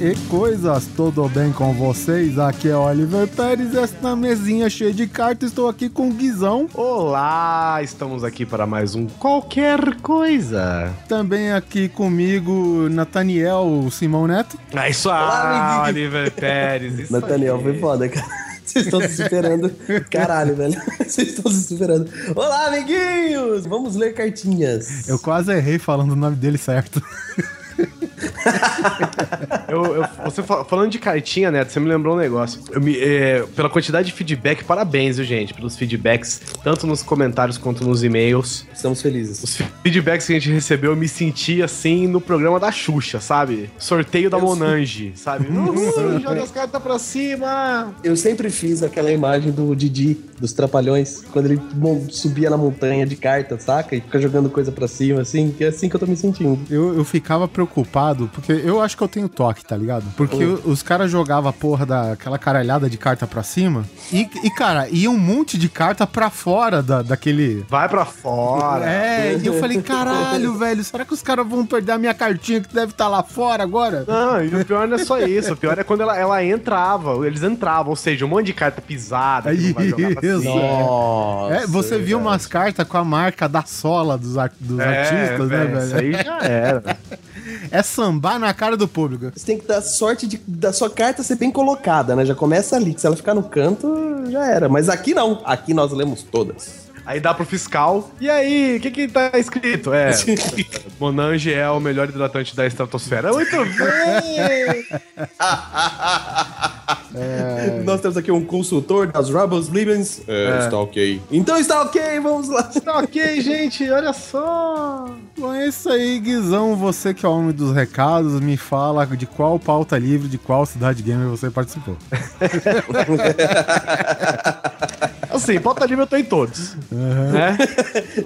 coisas e coisas. Tudo bem com vocês? Aqui é Oliver Pérez. Esta mesinha cheia de cartas. Estou aqui com o Guizão. Olá, estamos aqui para mais um Qualquer Coisa. Também aqui comigo, Nathaniel Simão Neto. É isso aí, Oliver Pérez. Isso Nathaniel aí. foi foda, cara. Vocês estão se superando. Caralho, velho. Vocês estão se superando. Olá, amiguinhos! Vamos ler cartinhas. Eu quase errei falando o nome dele certo. Eu- eu- você fa- falando de cartinha, Neto, você me lembrou um negócio. Eu me- é, pela quantidade de feedback, parabéns, viu, gente? Pelos feedbacks, tanto nos comentários quanto nos e-mails. Estamos felizes. Os feedbacks que a gente recebeu, eu me senti assim no programa da Xuxa, sabe? Sorteio da Eu Monange, sabe? Uhul, joga as cartas pra cima! Eu sempre fiz aquela imagem do Didi, dos Trapalhões, quando ele subia na montanha de cartas, saca? E fica jogando coisa pra cima, assim, que é assim que eu tô me sentindo. Eu, eu ficava preocupado, porque eu acho que eu tenho toque, tá ligado? Porque Hum. os caras jogavam a porra daquela caralhada de carta pra cima. E, e, cara, ia um monte de carta pra fora da, daquele. Vai pra fora! É, e eu falei, caralho, velho, será que os caras vão perder a minha cartinha que deve estar lá fora agora? Não, e o pior não é só isso. O pior é quando ela, ela entrava, eles entravam, ou seja, um monte de carta pisada. que não vai jogar pra Isso. cima. Nossa. É, você viu umas cartas com a marca da sola dos, dos É, artistas, né, velho, Isso aí já era. É sambar na cara do público. Você tem que dar sorte de, da sua carta ser bem colocada, né? Já começa ali, que se ela ficar no canto, já era. Mas aqui não. Aqui nós lemos todas. Aí dá pro fiscal. E aí, o que que tá escrito? É, Monange é o melhor hidratante da estratosfera. Muito bem! Nós temos aqui um consultor das Rebels Libens. É, está ok. Então está ok, vamos lá. Tá ok, gente, olha só. Bom, é isso aí, Guizão. Você que é o homem dos recados, me fala de qual pauta livre, de qual cidade gamer você participou. Assim, pauta livre eu tô em todos. Né?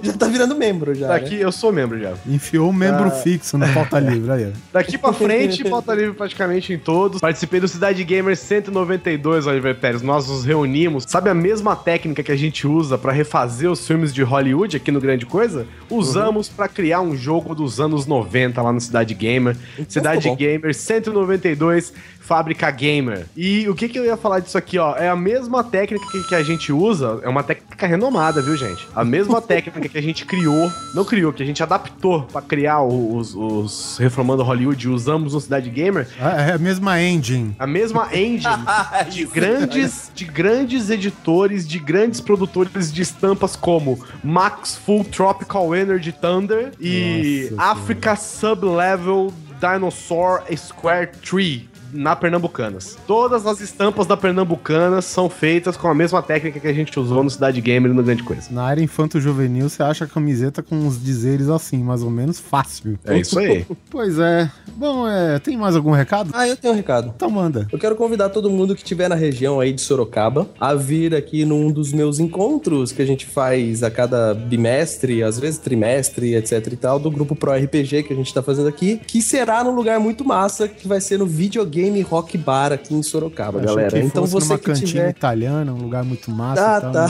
Já tá virando membro já. né? Daqui, eu sou membro já. Enfiou um membro fixo no pauta livre aí. ó. Daqui pra frente, pauta livre praticamente em todos. Participei do Cidade Gamer 192, Oliver Pérez. Nós nos reunimos. Sabe a mesma técnica que a gente usa pra refazer os filmes de Hollywood aqui no Grande Coisa? Usamos pra criar um jogo dos anos 90 lá no Cidade Gamer. Cidade ficou bom. Gamer 192. Fábrica Gamer. E o que, que eu ia falar disso aqui, ó? É a mesma técnica que, que a gente usa, é uma técnica renomada, viu, gente? A mesma técnica que a gente criou, não criou, que a gente adaptou pra criar os, os Reformando Hollywood e usamos no Cidade Gamer, Ah, É a mesma engine. a mesma engine de grandes, de grandes editores, de grandes produtores de estampas como Max Full Tropical Energy Thunder e Nossa Africa Sublevel Dinosaur Square Tree. Na Pernambucanas. Todas as estampas da Pernambucanas são feitas com a mesma técnica que a gente usou no Cidade Gamer e no Grande Coisa. Na área infanto-juvenil, você acha a camiseta com uns dizeres assim, mais ou menos fácil. É isso aí. Pois é. Bom, é, tem mais algum recado? Ah, eu tenho um recado. Então manda. Eu quero convidar todo mundo que estiver na região aí de Sorocaba a vir aqui num dos meus encontros que a gente faz a cada bimestre, às vezes trimestre, etc e tal, do grupo Pro RPG que a gente tá fazendo aqui, que será num lugar muito massa, que vai ser no Videogame Rock Bar aqui em Sorocaba, Achei galera. Então você numa que cantina tiver italiana, um lugar muito massa Ah, tal. tá.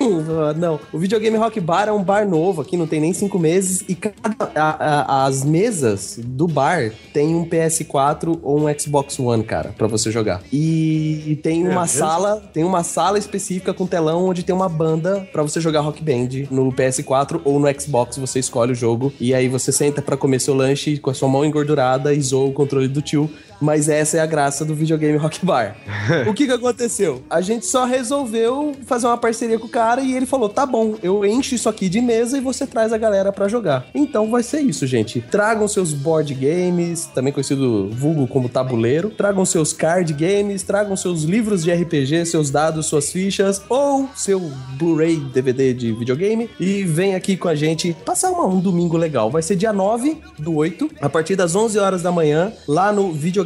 não ah. Não, o Videogame Rock Bar é um bar novo aqui, não tem nem cinco meses. E cada, a- a- as mesas do bar tem um PS4 ou um Xbox One, cara, pra você jogar. E tem uma mesmo? sala, tem uma sala específica com telão onde tem uma banda pra você jogar Rock Band no PS4 ou no Xbox, você escolhe o jogo. E aí você senta pra comer seu lanche com a sua mão engordurada e zoa o controle do tio. Mas essa é a graça do videogame Rock Bar. o que que aconteceu? A gente só resolveu fazer uma parceria com o cara e ele falou: tá bom, eu encho isso aqui de mesa e você traz a galera pra jogar. Então vai ser isso, gente. Tragam seus board games, também conhecido vulgo como tabuleiro. Tragam seus card games, tragam seus livros de RPG, seus dados, suas fichas ou seu Blu-ray DVD de videogame e vem aqui com a gente passar uma- um domingo legal. Vai ser dia 9 do 8, a partir das 11 horas da manhã, lá no Videogame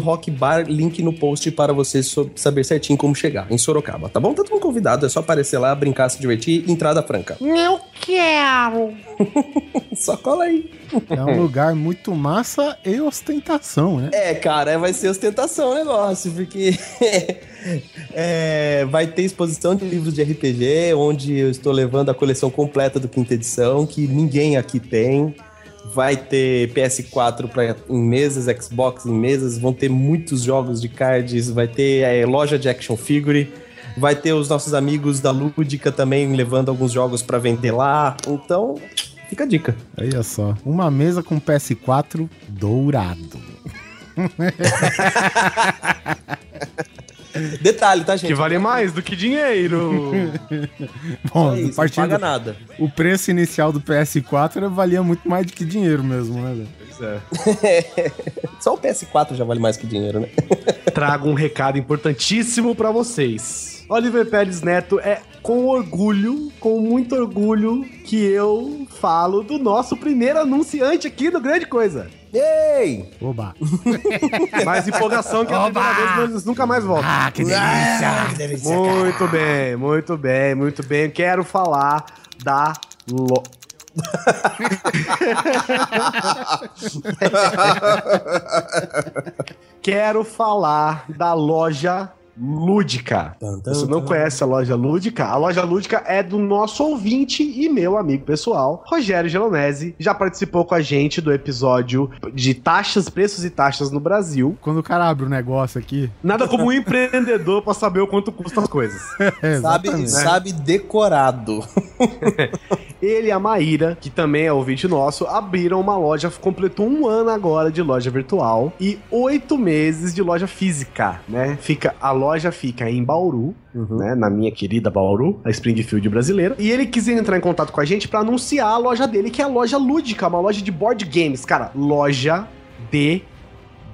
Rock Bar, link no post para você saber certinho como chegar, em Sorocaba, tá bom? Tá todo mundo convidado, é só aparecer lá, brincar, se divertir, entrada franca. Eu quero. Só cola aí. É um lugar muito massa e ostentação, né? É, cara, vai ser ostentação o negócio, porque é, vai ter exposição de livros de RPG, onde eu estou levando a coleção completa do quinta edição, que ninguém aqui tem. Vai ter PS4 pra, em mesas, Xbox em mesas, vão ter muitos jogos de cards, vai ter é, loja de action figure, vai ter os nossos amigos da Lúdica também levando alguns jogos pra vender lá. Então, fica a dica. Olha só. Uma mesa com PS4 dourado. Detalhe, tá, gente? Que vale mais do que dinheiro. Bom, É isso, não partindo, paga nada. o preço inicial do PS4 valia muito mais do que dinheiro mesmo, né, velho? Pois é. Só o PS4 já vale mais que dinheiro, né? Trago um recado importantíssimo pra vocês. Oliver Pérez Neto é com orgulho, com muito orgulho, que eu falo do nosso primeiro anunciante aqui do Grande Coisa. Ei! Oba. Mais empolgação que a primeira vez, nunca mais voltam. Ah, que delícia! Muito bem, muito bem, muito bem. Quero falar da lo... Quero falar da loja Lúdica. Você não conhece a loja Lúdica? A loja Lúdica é do nosso ouvinte e meu amigo pessoal, Rogério Gelonese. Já participou com a gente do episódio de taxas, preços e taxas no Brasil. Quando o cara abre o negócio aqui. Nada como um empreendedor pra saber o quanto custam as coisas. É, Sabe, exatamente. sabe decorado. Ele e a Maíra, que também é ouvinte nosso, abriram uma loja, completou um ano agora de loja virtual e oito meses de loja física, né? Fica, a loja fica em Bauru, né? Na minha querida Bauru, a Springfield brasileira. E ele quis entrar em contato com a gente pra anunciar a loja dele, que é a loja lúdica, uma loja de board games. Cara, loja de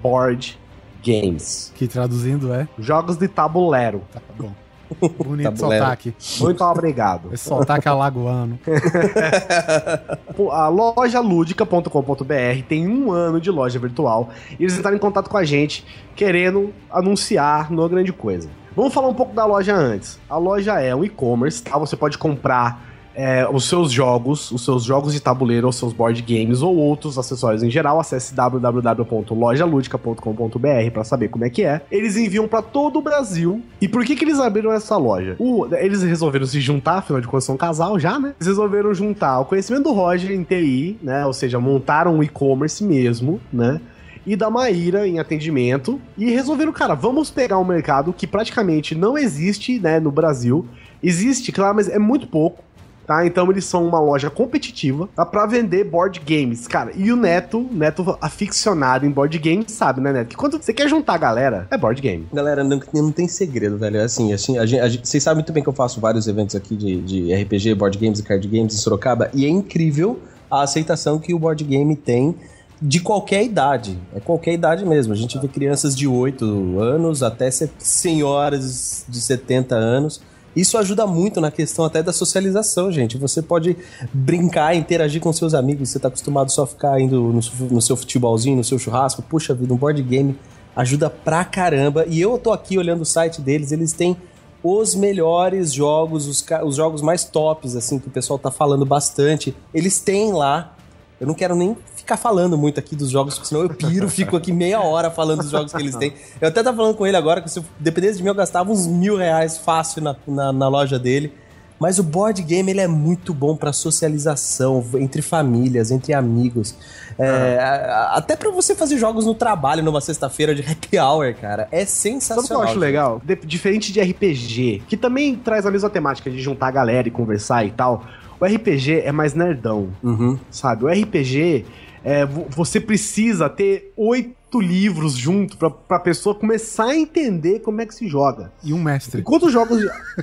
board games. Que traduzindo é. Jogos de tabuleiro. Tá bom. Bonito Tabuleiro. sotaque. Muito obrigado. Esse sotaque alagoano. A loja ludica.com.br tem um ano de loja virtual e eles entraram em contato com a gente querendo anunciar no Grande Coisa. Vamos falar um pouco da loja antes. A loja é um e-commerce, tá? Você pode comprar é, os seus jogos, os seus jogos de tabuleiro, os seus board games ou outros acessórios em geral. Acesse www.lojaludica.com.br para saber como é que é. Eles enviam para todo o Brasil. E por que que eles abriram essa loja? O- eles resolveram se juntar, afinal de contas são um casal já, né? Eles resolveram juntar o conhecimento do Roger em TI, né? Ou seja, montaram um e-commerce mesmo, né? e da Maíra em atendimento e resolveram, cara, vamos pegar um mercado que praticamente não existe, né, no Brasil. Existe, claro, mas é muito pouco. Tá, então eles são uma loja competitiva tá, para vender board games, cara. E o Neto, Neto aficionado em board games, sabe, né, Neto? Que quando você quer juntar a galera, é board game. Galera, não, não tem segredo, velho. Assim, assim a gente, a gente- vocês sabem muito bem que eu faço vários eventos aqui de, de RPG, board games e card games em Sorocaba, e é incrível a aceitação que o board game tem de qualquer idade. É qualquer idade mesmo. A gente vê crianças de 8 anos até se- senhoras de 70 anos. Isso ajuda muito na questão até da socialização, gente. Você pode brincar, interagir com seus amigos. Você tá acostumado só a ficar indo no, no seu futebolzinho, no seu churrasco. Puxa vida, um board game ajuda pra caramba. E eu tô aqui olhando o site deles, eles têm os melhores jogos, os, os jogos mais tops, assim, que o pessoal tá falando bastante. Eles têm lá. Eu não quero nem ficar falando muito aqui dos jogos, porque senão eu piro, fico aqui meia hora falando dos jogos que eles têm. Eu até tava falando com ele agora que se eu dependesse de mim, eu gastava uns mil reais fácil na, na, na loja dele. Mas o board game ele é muito bom pra socialização entre famílias, entre amigos. É, a- a- até pra você fazer jogos no trabalho numa sexta-feira de happy hour, cara. É Sabe o que sensacional. eu acho legal? De- diferente de RPG, que também traz a mesma temática de juntar a galera e conversar e tal. O RPG é mais nerdão, Uhum. sabe? O RPG, é, vo- você precisa ter oito livros junto pra, pra pessoa começar a entender como é que se joga. E um mestre. Enquanto os jogos.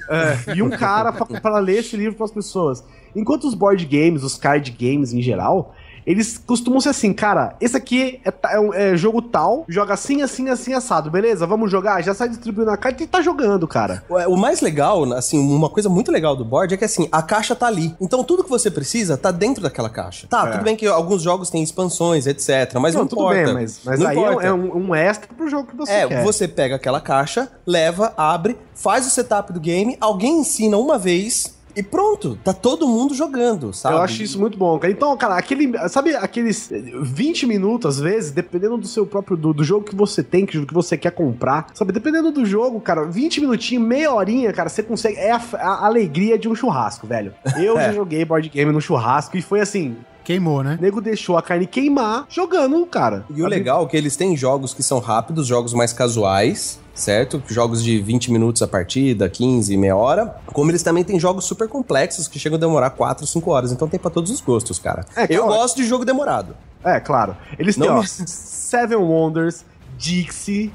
é, e um cara pra, pra ler esse livro pras pessoas. Enquanto os board games, os card games em geral, eles costumam ser assim, cara, esse aqui é, é é jogo tal, joga assim, assim, assim, assado, beleza? Vamos jogar? Já sai distribuindo a carta e tá jogando, cara. O mais legal, assim, uma coisa muito legal do board é que assim, a caixa tá ali. Então tudo que você precisa tá dentro daquela caixa. Tá, É. tudo bem que alguns jogos têm expansões, etc. Mas não, tudo importa. bem, mas, mas Não aí é, importa. é um, um extra pro jogo que você É, quer. você pega aquela caixa, leva, abre, faz o setup do game, alguém ensina uma vez e pronto, tá todo mundo jogando, sabe? Eu acho isso muito bom, cara. Então, cara, aquele. Sabe aqueles 20 minutos, às vezes, dependendo do seu próprio. do, do jogo que você tem, que, que você quer comprar. Sabe, dependendo do jogo, cara, 20 minutinhos, meia horinha, cara, você consegue. É a, a alegria de um churrasco, velho. Eu já joguei board game no churrasco e foi assim. Queimou, né? O nego deixou a carne queimar jogando, cara. E o legal é que eles têm jogos que são rápidos, jogos mais casuais, certo? Jogos de 20 minutos a partida, 15, meia hora. Como eles também têm jogos super complexos que chegam a demorar 4, 5 horas. Então tem pra todos os gostos, cara. É, Eu claro. gosto de jogo demorado. É, claro. Eles têm, Não ó, me- Seven Wonders, Dixie,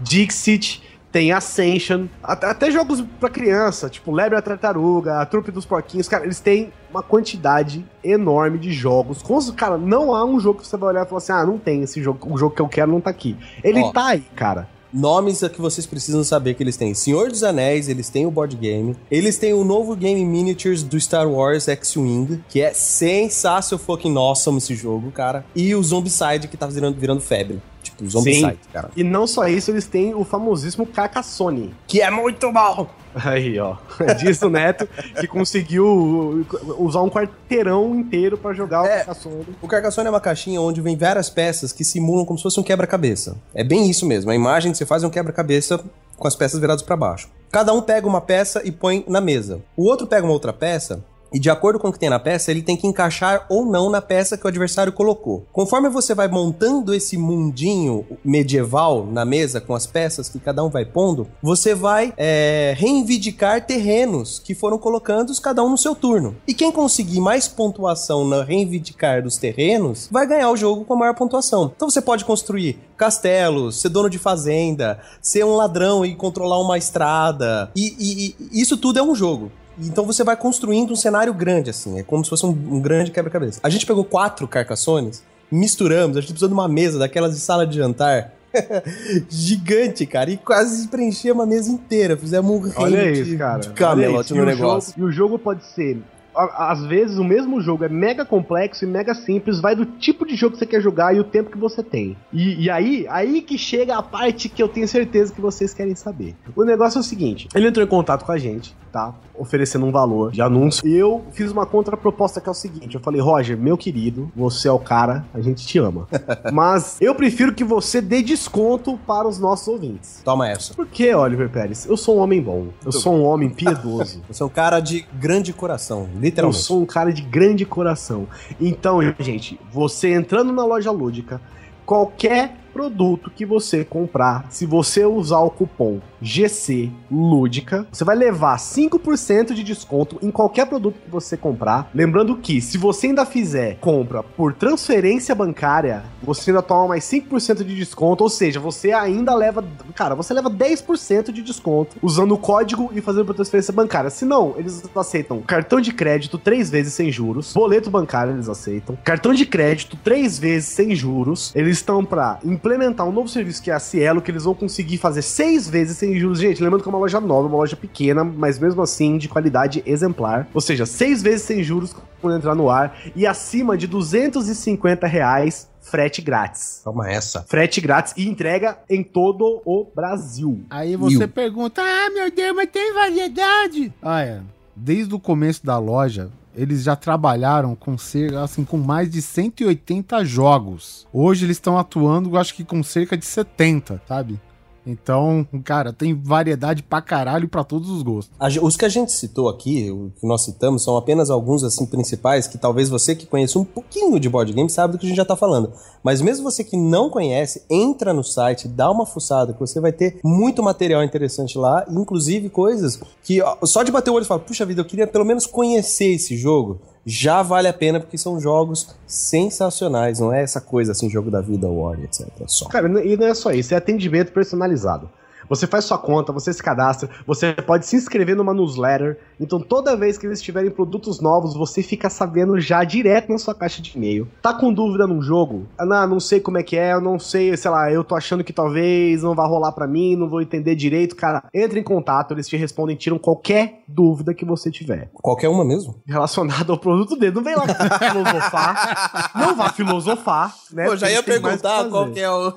Dixit, tem Ascension, até, até jogos pra criança, tipo Lebre a Tartaruga, a Trupe dos Porquinhos, cara, eles têm uma quantidade enorme de jogos. Com os- Cara, não há um jogo que você vai olhar e falar assim, ah, não tem esse jogo, o jogo que eu quero não tá aqui. Ele Ó. tá aí, cara. Nomes que vocês precisam saber que eles têm. Senhor dos Anéis, eles têm o board game. Eles têm o novo game miniatures do Star Wars X-Wing, que é sensacional fucking awesome esse jogo, cara. E o Zombicide, que tá virando, virando febre. Tipo, o Zombicide, cara. E não só isso, eles têm o famosíssimo Carcassonne. Que é muito bom! Aí, ó. Diz o Neto que conseguiu usar um quarteirão inteiro pra jogar o É. Carcassonne. O Carcassonne é uma caixinha onde vem várias peças que simulam como se fosse um quebra-cabeça. É bem isso mesmo. A imagem que você faz é um quebra-cabeça com as peças viradas para baixo. Cada um pega uma peça e põe na mesa. O outro pega uma outra peça e de acordo com o que tem na peça, ele tem que encaixar ou não na peça que o adversário colocou. Conforme você vai montando esse mundinho medieval na mesa com as peças que cada um vai pondo, você vai é, reivindicar terrenos que foram colocando cada um no seu turno. E quem conseguir mais pontuação na reivindicar dos terrenos vai ganhar o jogo com a maior pontuação. Então você pode construir castelos, ser dono de fazenda, ser um ladrão e controlar uma estrada. E, e- e isso tudo é um jogo. Então você vai construindo um cenário grande, assim. É como se fosse um, um grande quebra-cabeça. A gente pegou quatro carcaçones, misturamos, a gente precisou de uma mesa daquelas de sala de jantar. Gigante, cara. E quase preenchia uma mesa inteira. Fizemos um Olha de, cara. de camelote no o negócio. Jogo, e o jogo pode ser. Às vezes o mesmo jogo é mega complexo e mega simples, vai do tipo de jogo que você quer jogar e o tempo que você tem. E, e aí, aí que chega a parte que eu tenho certeza que vocês querem saber. O negócio é o seguinte: ele entrou em contato com a gente, tá? Oferecendo um valor de anúncio. E eu fiz uma contraproposta que é o seguinte: eu falei, Roger, meu querido, você é o cara, a gente te ama. Mas eu prefiro que você dê desconto para os nossos ouvintes. Toma essa. Por que, Oliver Pérez? Eu sou um homem bom. Eu sou um homem piedoso. Você é um cara de grande coração, Eu literalmente. sou um cara de grande coração. Então, gente, você entrando na loja lúdica, qualquer produto que você comprar, se você usar o cupom GC Lúdica, você vai levar 5% de desconto em qualquer produto que você comprar. Lembrando que, se você ainda fizer compra por transferência bancária, você ainda toma mais 5% de desconto, ou seja, você ainda leva, cara, você leva 10% de desconto usando o código e fazendo por transferência bancária. Se não, eles aceitam cartão de crédito três vezes sem juros, boleto bancário eles aceitam, cartão de crédito três vezes sem juros. Eles estão para implementar um novo serviço que é a Cielo, que eles vão conseguir fazer seis vezes sem juros. Gente, lembrando que é uma loja nova, uma loja pequena, mas mesmo assim de qualidade exemplar. Ou seja, seis vezes sem juros quando entrar no ar e acima de 250 reais frete grátis. Toma essa. Frete grátis e entrega em todo o Brasil. Aí você Mil. pergunta: Ah, meu Deus, mas tem variedade. Ah, é. Desde o começo da loja, eles já trabalharam com cerca, assim, com mais de 180 jogos. Hoje eles estão atuando, acho que com cerca de 70, sabe? Então, cara, tem variedade pra caralho pra todos os gostos. Os que a gente citou aqui, o que nós citamos, são apenas alguns assim principais que talvez você que conheça um pouquinho de board game sabe do que a gente já tá falando. Mas mesmo você que não conhece, entra no site, dá uma fuçada, que você vai ter muito material interessante lá, inclusive coisas que ó, só de bater o olho e falar, puxa vida, eu queria pelo menos conhecer esse jogo. Já vale a pena porque são jogos sensacionais, não é essa coisa assim, jogo da vida, War, etc. Só. Cara, e não é só isso, é atendimento personalizado. Você faz sua conta, você se cadastra, você pode se inscrever numa newsletter. Então, toda vez que eles tiverem produtos novos, você fica sabendo já direto na sua caixa de e-mail. Tá com dúvida num jogo? Ah, não, não sei como é que é, eu não sei, sei lá, eu tô achando que talvez não vá rolar pra mim, não vou entender direito. Cara, entre em contato, eles te respondem, tiram qualquer dúvida que você tiver Qualquer uma mesmo? relacionado ao produto dele. Não vem lá filosofar, não vá filosofar, né? Pô, já ia perguntar qual que é o.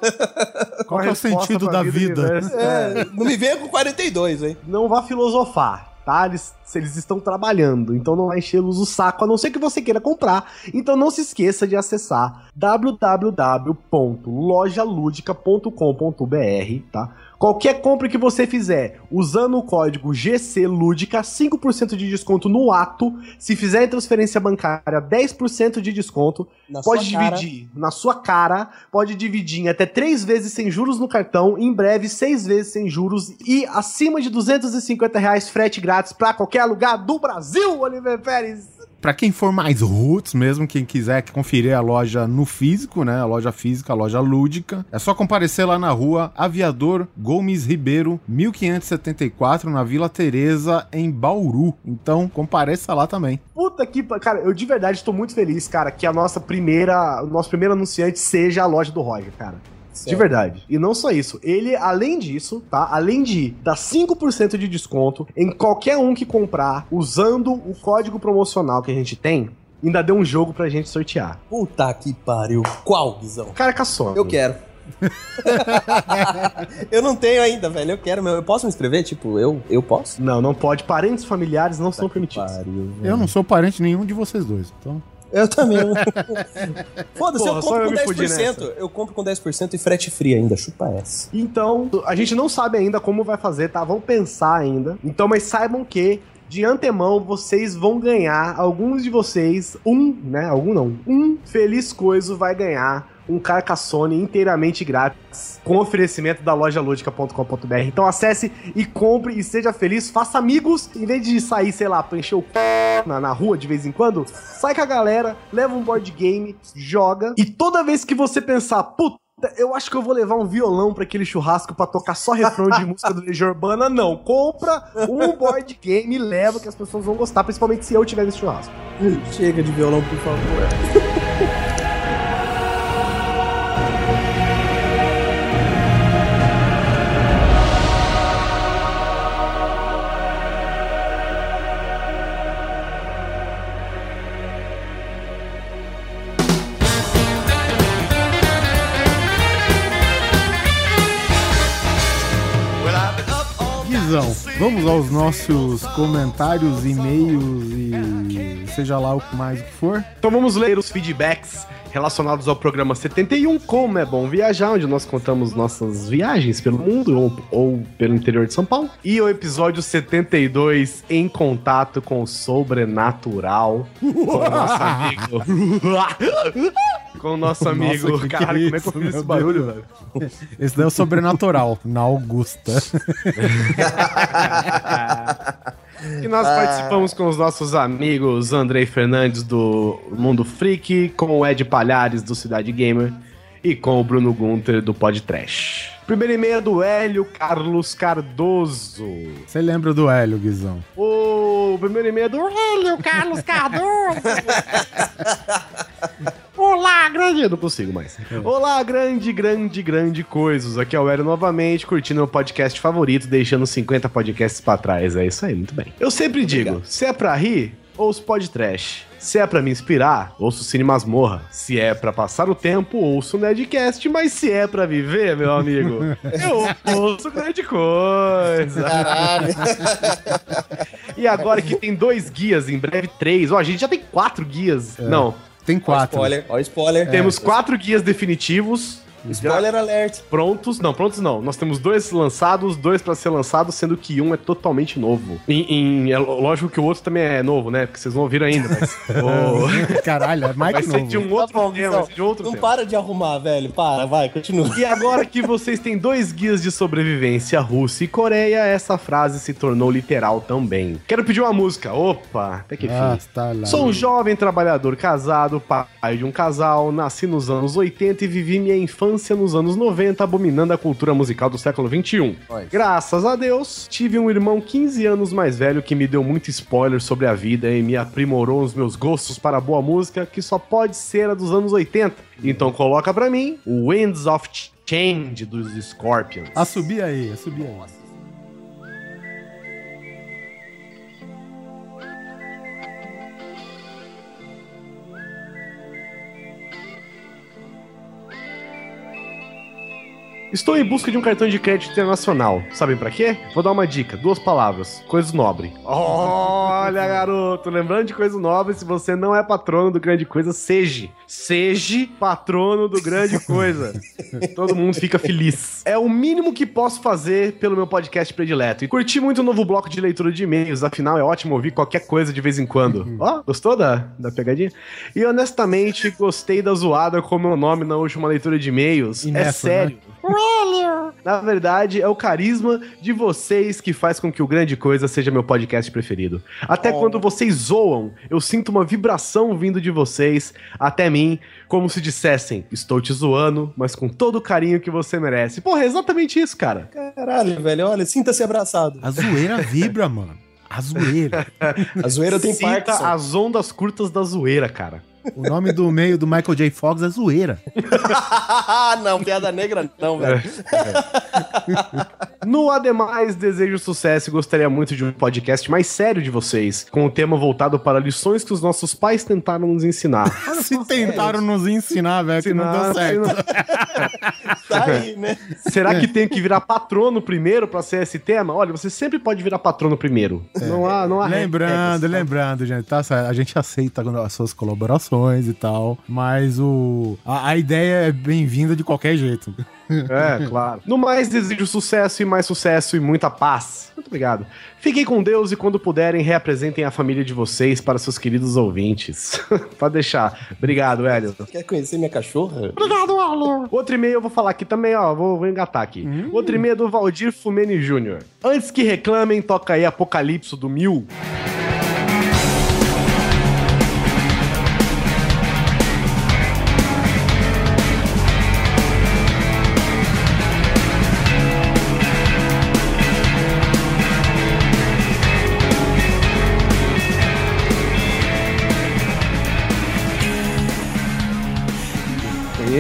Qual que é o sentido da vida? É, não me venha com 42, hein? Não vá filosofar, tá? Eles, eles estão trabalhando, então não vai encher-los o saco, a não ser que você queira comprar. Então não se esqueça de acessar www.lojaludica.com.br, tá? Qualquer compra que você fizer usando o código GCLúdica, 5% de desconto no ato. Se fizer em transferência bancária, 10% de desconto. Na pode sua cara. dividir na sua cara, pode dividir em até 3 vezes sem juros no cartão, em breve 6 vezes sem juros e acima de 250 reais frete grátis pra qualquer lugar do Brasil, Oliver Pérez. Pra quem for mais roots mesmo, quem quiser conferir a loja no físico, né? A loja física, a loja lúdica, é só comparecer lá na rua Aviador Gomes Ribeiro, 1574, na Vila Teresa, em Bauru. Então, compareça lá também. Puta que. Cara, eu de verdade estou muito feliz, cara, que a nossa primeira. O nosso primeiro anunciante seja a loja do Roger, cara. De Certo. verdade. E não só isso. Ele, além disso, tá? Além de dar 5% de desconto em qualquer um que comprar usando o código promocional que a gente tem, ainda deu um jogo pra gente sortear. Puta que pariu. Qual, Guizão? Carcassonne. Eu quero. eu não tenho ainda, velho. Eu quero, meu. Eu posso me inscrever? Tipo, eu, eu posso? Não, não pode. Parentes familiares não são permitidos. Pariu. Eu não sou parente nenhum de vocês dois, então... Eu também. Foda-se, eu compro com me fudi 10%. Eu compro com 10% e frete free ainda. Chupa essa. Então, a gente não sabe ainda como vai fazer, tá? Vamos pensar ainda. Então, mas saibam que de antemão vocês vão ganhar, alguns de vocês, um, né? Algum não, um feliz coiso vai ganhar um Carcassone inteiramente grátis com oferecimento da loja ludica.com.br. Então acesse e compre e seja feliz, faça amigos, em vez de sair, sei lá, pra encher o c... na, na rua de vez em quando, sai com a galera, leva um board game, joga e toda vez que você pensar, puta, eu acho que eu vou levar um violão pra aquele churrasco pra tocar só refrão de música do Legião Urbana. Não, compra um board game e leva que as pessoas vão gostar, principalmente se eu tiver nesse churrasco. Chega de violão, por favor. Vamos aos nossos comentários, e-mails e seja lá o que mais o que for. Então vamos ler os feedbacks relacionados ao programa 71, Como é Bom Viajar, onde nós contamos nossas viagens pelo mundo ou, ou pelo interior de São Paulo. E o episódio 72, Em Contato com o Sobrenatural, com o nosso amigo... com o nosso amigo... Nossa, que que Caralho, como é que eu fiz esse barulho, Deus. velho? Esse daí é o sobrenatural, na Augusta. E nós participamos com os nossos amigos Andrei Fernandes do Mundo Freak, com o Ed Palhares do Cidade Gamer e com o Bruno Gunter do Pod Trash. Primeiro e-mail é do Hélio Carlos Cardoso. Você lembra do Hélio, Guizão? O primeiro e-mail é do Hélio Carlos Cardoso. Olá, grande. Eu não consigo mais. Olá, grande, grande, grande coisas. Aqui é o Hélio novamente, curtindo meu podcast favorito, deixando 50 podcasts pra trás. É isso aí, muito bem. Eu sempre digo: se é pra rir, ouço pod trash. Se é pra me inspirar, ouço Cine Masmorra. Se é pra passar o tempo, ouço Nerdcast. Mas se é pra viver, meu amigo, eu ouço grande coisa. Caralho. E agora que tem dois guias, em breve três. Ó, a gente já tem quatro guias. Não, Tem Ó, quatro. spoiler, ó, spoiler. temos quatro guias definitivos. Spoiler alert. Prontos, não, prontos não. Nós temos dois lançados, dois pra ser lançados, sendo que um é totalmente novo. Em, em- é lógico que o outro também é novo, né? Porque vocês não ouviram ainda, mas. o- Caralho, é mais vai que ser novo. de um outro Tá bom, tema, Guizão. vai ser de outro Não tema. para de arrumar, velho. Para, vai, continua. E agora que vocês têm dois guias de sobrevivência, Rússia e Coreia, essa frase se tornou literal também. Quero pedir uma música. Opa, até que Ah, fim. tá lá. Sou um jovem trabalhador casado, pai de um casal, nasci nos anos 80 e vivi minha infância nos anos 90, abominando a cultura musical do século 21. Olha. Graças a Deus, tive um irmão 15 anos mais velho que me deu muito spoiler sobre a vida e me aprimorou os meus gostos para boa música, que só pode ser a dos anos 80. Então coloca pra mim o Winds of Change dos Scorpions. A subir aí, a subir aí. Estou em busca de um cartão de crédito internacional. Sabem pra quê? Vou dar uma dica, duas palavras. Coisa nobre. Olha, garoto, lembrando de coisa nobre, se você não é patrono do Grande Coisa, seja. Seja patrono do Grande Coisa. Todo mundo fica feliz. É o mínimo que posso fazer pelo meu podcast predileto. E curti muito o novo bloco de leitura de e-mails, afinal é ótimo ouvir qualquer coisa de vez em quando. Ó, gostou da, da pegadinha? E honestamente, gostei da zoada com o meu nome na última leitura de e-mails. É nessa, Na verdade, é o carisma de vocês que faz com que o Grande Coisa seja meu podcast preferido. Até quando vocês zoam, eu sinto uma vibração vindo de vocês até mim, como se dissessem: Estou te zoando, mas com todo o carinho que você merece. Porra, é exatamente isso, cara. Caralho, velho, olha, sinta-se abraçado. A zoeira vibra, mano. A zoeira. A zoeira tem Sinta Parkinson. as ondas curtas da zoeira, cara. O nome do meio do Michael J. Fox é zoeira. não, piada negra não, velho. No Ademais, desejo sucesso e gostaria muito de um podcast mais sério de vocês, com o tema voltado para lições que os nossos pais tentaram nos ensinar. Se tentaram nos ensinar, velho, que não deu certo. Tá aí, né? Será que tem que virar patrono primeiro para ser esse tema? Olha, você sempre pode virar patrono primeiro. Não há, não há Lembrando, regras, tá? lembrando, gente, tá? A gente aceita as suas colaborações e tal, mas o a, a ideia é bem-vinda de qualquer jeito. É, claro. No mais, desejo sucesso e mais sucesso e muita paz. Muito obrigado. Fiquem com Deus e quando puderem, reapresentem a família de vocês para seus queridos ouvintes. Pode deixar. Obrigado, Hélio. Quer conhecer minha cachorra? Obrigado, Hélio. Outro e-mail eu vou falar aqui também, ó. Vou, vou engatar aqui. Outro e-mail é do Valdir Fumeni Jr. Antes que reclamem, toca aí Apocalipse do Mil.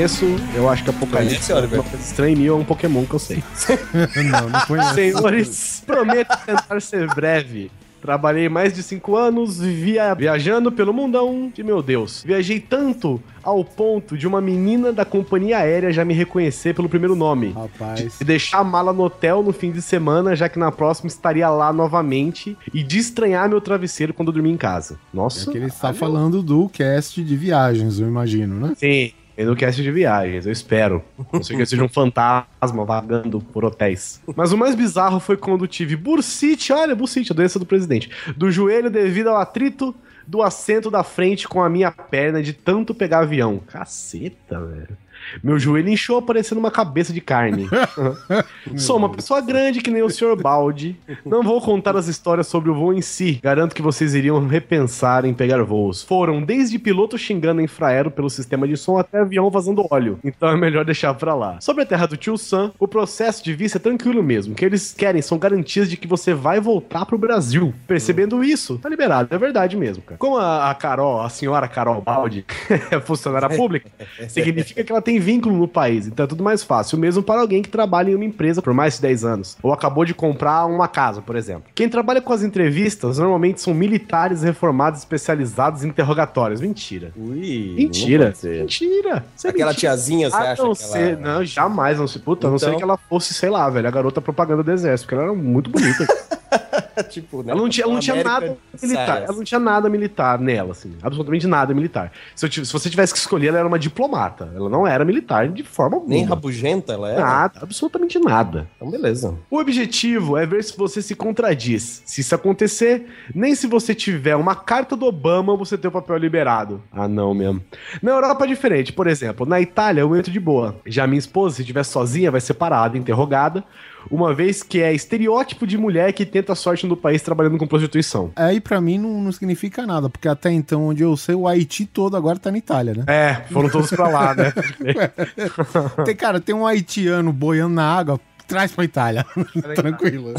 Conheço, eu acho que Apocalipse Conhece, Oliver? uma coisa estranha mim é um Pokémon que eu sei. não, não conheço. Senhores, prometo tentar ser breve. Trabalhei mais de cinco anos, vivia viajando pelo mundão. E meu Deus, viajei tanto ao ponto de uma menina da companhia aérea já me reconhecer pelo primeiro nome. Rapaz. De deixar a mala no hotel no fim de semana, já que na próxima estaria lá novamente. E de estranhar meu travesseiro quando eu dormir em casa. É Nossa. que ele está falando do cast de viagens, eu imagino, né? Sim, e no cast de viagens, eu espero. Não sei que eu seja um fantasma vagando por hotéis. Mas o mais bizarro foi quando tive bursite, olha, bursite, a doença do presidente, do joelho devido ao atrito do assento da frente com a minha perna de tanto pegar avião. Caceta, velho. Meu joelho inchou parecendo uma cabeça de carne. Sou uma pessoa grande que nem o Sr. Balde. Não vou contar as histórias sobre o voo em si. Garanto que vocês iriam repensar em pegar voos. Foram desde piloto xingando infraero pelo sistema de som até avião vazando óleo. Então é melhor deixar pra lá. Sobre a terra do tio Sam, o processo de visto é tranquilo mesmo. O que eles querem são garantias de que você vai voltar pro Brasil. Percebendo isso, tá liberado. É verdade mesmo, cara. Como a, a Carol, a senhora Carol Balde, é funcionária pública, significa que ela tem vínculo no país, então é tudo mais fácil, mesmo para alguém que trabalha em uma empresa por mais de 10 anos, ou acabou de comprar uma casa, por exemplo. Quem trabalha com as entrevistas normalmente são militares reformados especializados em interrogatórios. Mentira. Ui, Mentira. Mentira. Isso é Aquela mentira. tiazinha, você A acha não que ela... não, jamais, não se puta, a não Então? ser que ela fosse, sei lá, velho, a garota propaganda do exército, porque ela era muito bonita. tipo, né? Ela não tinha, ela não tinha nada militar. saias. Ela não tinha nada militar nela, assim. Absolutamente nada militar. Se, tivesse- se você tivesse que escolher, ela era uma diplomata. Ela não era militar de forma alguma. Nem rabugenta ela é? Nada, absolutamente nada. Então, beleza. O objetivo é ver se você se contradiz. Se isso acontecer, nem se você tiver uma carta do Obama, você tem o papel liberado. Ah, não mesmo. Na Europa é diferente. Por exemplo, na Itália eu entro de boa. Já minha esposa, se estiver sozinha, vai ser parada, interrogada. Uma vez que é estereótipo de mulher que tenta a sorte no país trabalhando com prostituição. Aí pra mim não, não significa nada, porque até então, onde eu sei, o Haiti todo agora tá na Itália, né? É, foram todos pra lá, né? Tem, cara, tem um haitiano boiando na água, traz pra Itália. Tranquilo.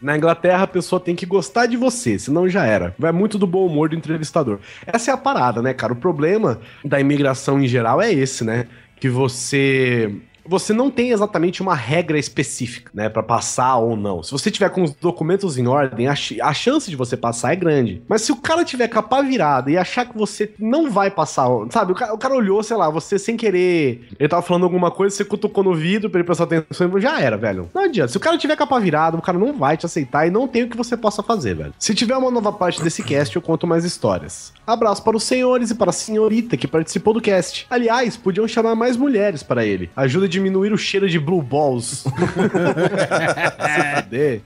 Na Inglaterra, a pessoa tem que gostar de você, senão já era. Vai muito do bom humor do entrevistador. Essa é a parada, né, cara? O problema da imigração em geral é esse, né? Que você você não tem exatamente uma regra específica, né, para passar ou não. Se você tiver com os documentos em ordem, a, ch- a chance de você passar é grande. Mas se o cara tiver capa virada e achar que você não vai passar, sabe? O cara, o cara olhou, sei lá, você sem querer, ele tava falando alguma coisa, você cutucou no vidro pra ele prestar atenção, já era, velho. Não adianta. Se o cara tiver capa virada, o cara não vai te aceitar e não tem o que você possa fazer, velho. Se tiver uma nova parte desse cast, eu conto mais histórias. Abraço para os senhores e para a senhorita que participou do cast. Aliás, podiam chamar mais mulheres para ele. Ajuda a diminuir o cheiro de blue balls. Se fuder.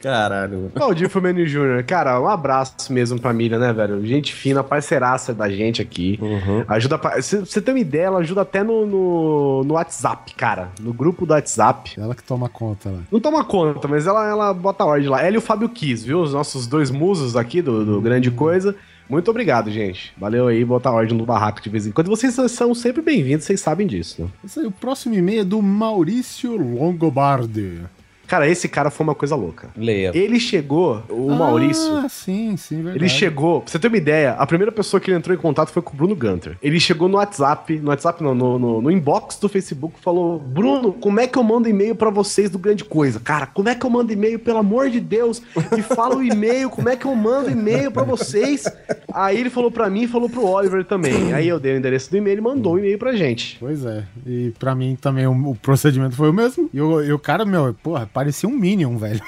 Caralho. Valdir Fumani Jr., cara, um abraço mesmo pra Miriam, né, velho? Gente fina, parceiraça da gente aqui. Uhum. Ajuda pra. Você tem uma ideia, ela ajuda até no, no, no WhatsApp, cara. No grupo do WhatsApp. Ela que toma conta lá. Não toma conta, mas ela, ela bota ordem lá. Ela e o Fábio Kiss, viu? Os nossos dois musos aqui do, do Grande Coisa. Muito obrigado, gente. Valeu aí, botar ordem no barraco de vez em quando. Vocês são sempre bem-vindos, vocês sabem disso, né? Esse aí, o próximo e-mail é do Maurício Longobardi. Cara, esse cara foi uma coisa louca. Leia. Ele chegou, o Maurício. Ah, sim, sim, verdade. Ele chegou, pra você ter uma ideia, a primeira pessoa que ele entrou em contato foi com o Bruno Gunter. Ele chegou no WhatsApp, no WhatsApp não, no, no, no inbox do Facebook, falou: Bruno, como é que eu mando e-mail pra vocês do Grande Coisa? Cara, como é que eu mando e-mail, pelo amor de Deus? Me fala o e-mail, como é que eu mando e-mail pra vocês? Aí ele falou pra mim e falou pro Oliver também. Aí eu dei o endereço do e-mail e mandou o e-mail pra gente. Pois é. E pra mim também o, o procedimento foi o mesmo. E o, e o cara, meu, porra, parecia um Minion, velho.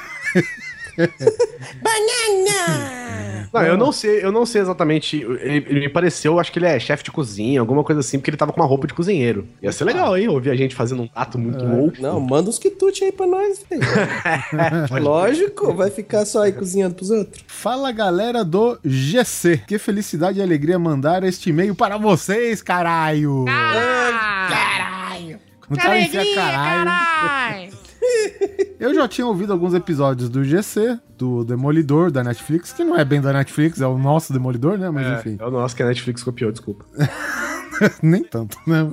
Não, eu não sei, eu não sei exatamente. Ele, ele me pareceu, acho que ele é chefe de cozinha, alguma coisa assim, porque ele tava com uma roupa de cozinheiro. Ia ser legal, hein? Ouvir a gente fazendo um ato muito louco. Não, manda uns quitutes aí pra nós, velho. Lógico, vai ficar só aí cozinhando pros outros. Fala galera do GC. Que felicidade e alegria mandar este e-mail para vocês, caralho. Caralho! Não Que tá caralho. caralho! Eu já tinha ouvido alguns episódios do GC, do Demolidor da Netflix, que não é bem da Netflix, é o nosso Demolidor, né? Mas enfim, É o nosso que a Netflix copiou, desculpa. nem tanto, né?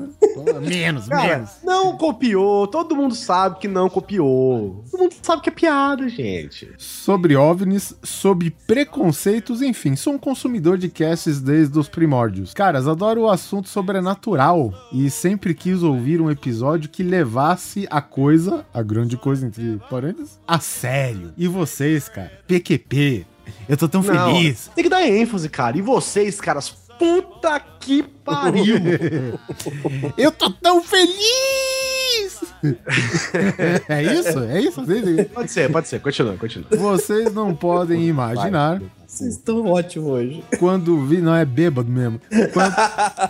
menos, Cara, menos. não copiou, todo mundo sabe que não copiou. Todo mundo sabe que é piada, gente. Sobre OVNIs, sobre preconceitos, enfim, sou um consumidor de casts desde os primórdios. Caras, adoro o assunto sobrenatural e sempre quis ouvir um episódio que levasse a coisa, a grande coisa entre parênteses, a sério. E vocês, cara, PQP, eu tô tão Não, feliz. Tem que dar ênfase, cara. E vocês, caras, puta que pariu. Eu tô tão feliz! é isso? É isso? Pode ser, pode ser. Continua, continua. vocês não podem imaginar Vocês estão ótimos hoje. quando vi, não é bêbado mesmo. Quando,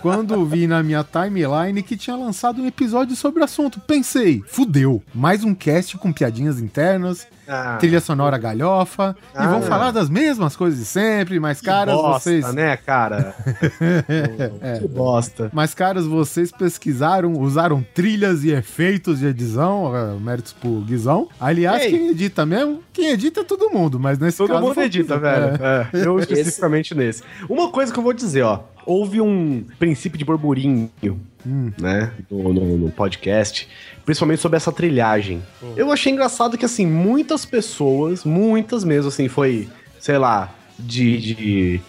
quando vi na minha timeline que tinha lançado um episódio sobre o assunto, pensei, fudeu, mais um cast com piadinhas internas, Ah, trilha sonora galhofa, e Ah. vão falar das mesmas coisas de sempre, mas caras, bosta, vocês. né, cara? Que bosta. Mas, caras, vocês pesquisaram, usaram trilhas e efeitos de edição, méritos pro Guizão. Aliás, Ei. quem edita mesmo? Quem edita é todo mundo, mas nesse Todo caso. mundo foi o edita, velho. É. É, eu especificamente nesse. Uma coisa que eu vou dizer, ó. Houve um princípio de burburinho, né, no, no- no podcast, principalmente sobre essa trilhagem. Eu achei engraçado que, assim, muitas pessoas, muitas mesmo, assim, foi, sei lá, de, de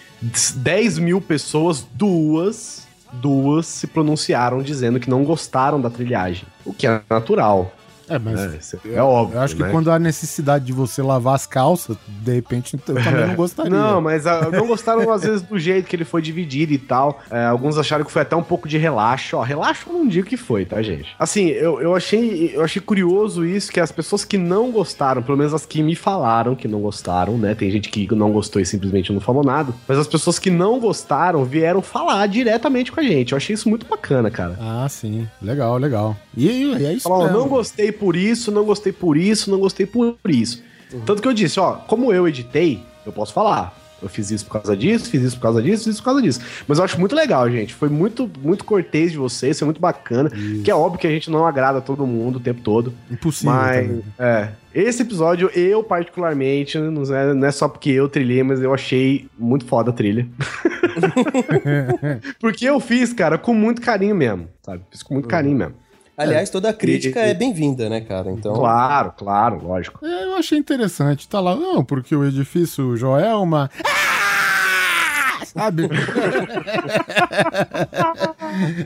10 mil pessoas, duas, duas se pronunciaram dizendo que não gostaram da trilhagem. O que é natural, É, mas. né? Isso É óbvio. Eu acho que né? quando há necessidade de você lavar as calças, de repente eu também não gostaria. Não, mas ah, não gostaram às vezes do jeito que ele foi dividido e tal. É, alguns acharam que foi até um pouco de relaxo. Ó, relaxo eu não digo que foi, tá, gente? Assim, eu, eu, achei, eu achei curioso isso, que as pessoas que não gostaram, pelo menos as que me falaram que não gostaram, né? Tem gente que não gostou e simplesmente não falou nada. Mas as pessoas que não gostaram vieram falar diretamente com a gente. Eu achei isso muito bacana, cara. Ah, sim. Legal, legal. E, e é isso Falar, mesmo. não gostei por isso, não gostei por isso, não gostei por isso. Tanto que eu disse, ó, como eu editei, eu posso falar. Eu fiz isso por causa disso, fiz isso por causa disso, fiz isso por causa disso. Mas eu acho muito legal, gente. Foi muito, muito cortês de vocês, foi muito bacana. Que é óbvio que a gente não agrada todo mundo o tempo todo. Impossível. mas, também. é. Esse episódio, eu particularmente, não é, não é só porque eu trilhei, mas eu achei muito foda a trilha. porque eu fiz, cara, com muito carinho mesmo, sabe? Fiz com muito carinho mesmo. Aliás, toda crítica E- e- é bem-vinda, né, cara? Então. Claro, claro, lógico. É, eu achei interessante. Tá lá, não, porque o edifício Joelma. Ah! sabe?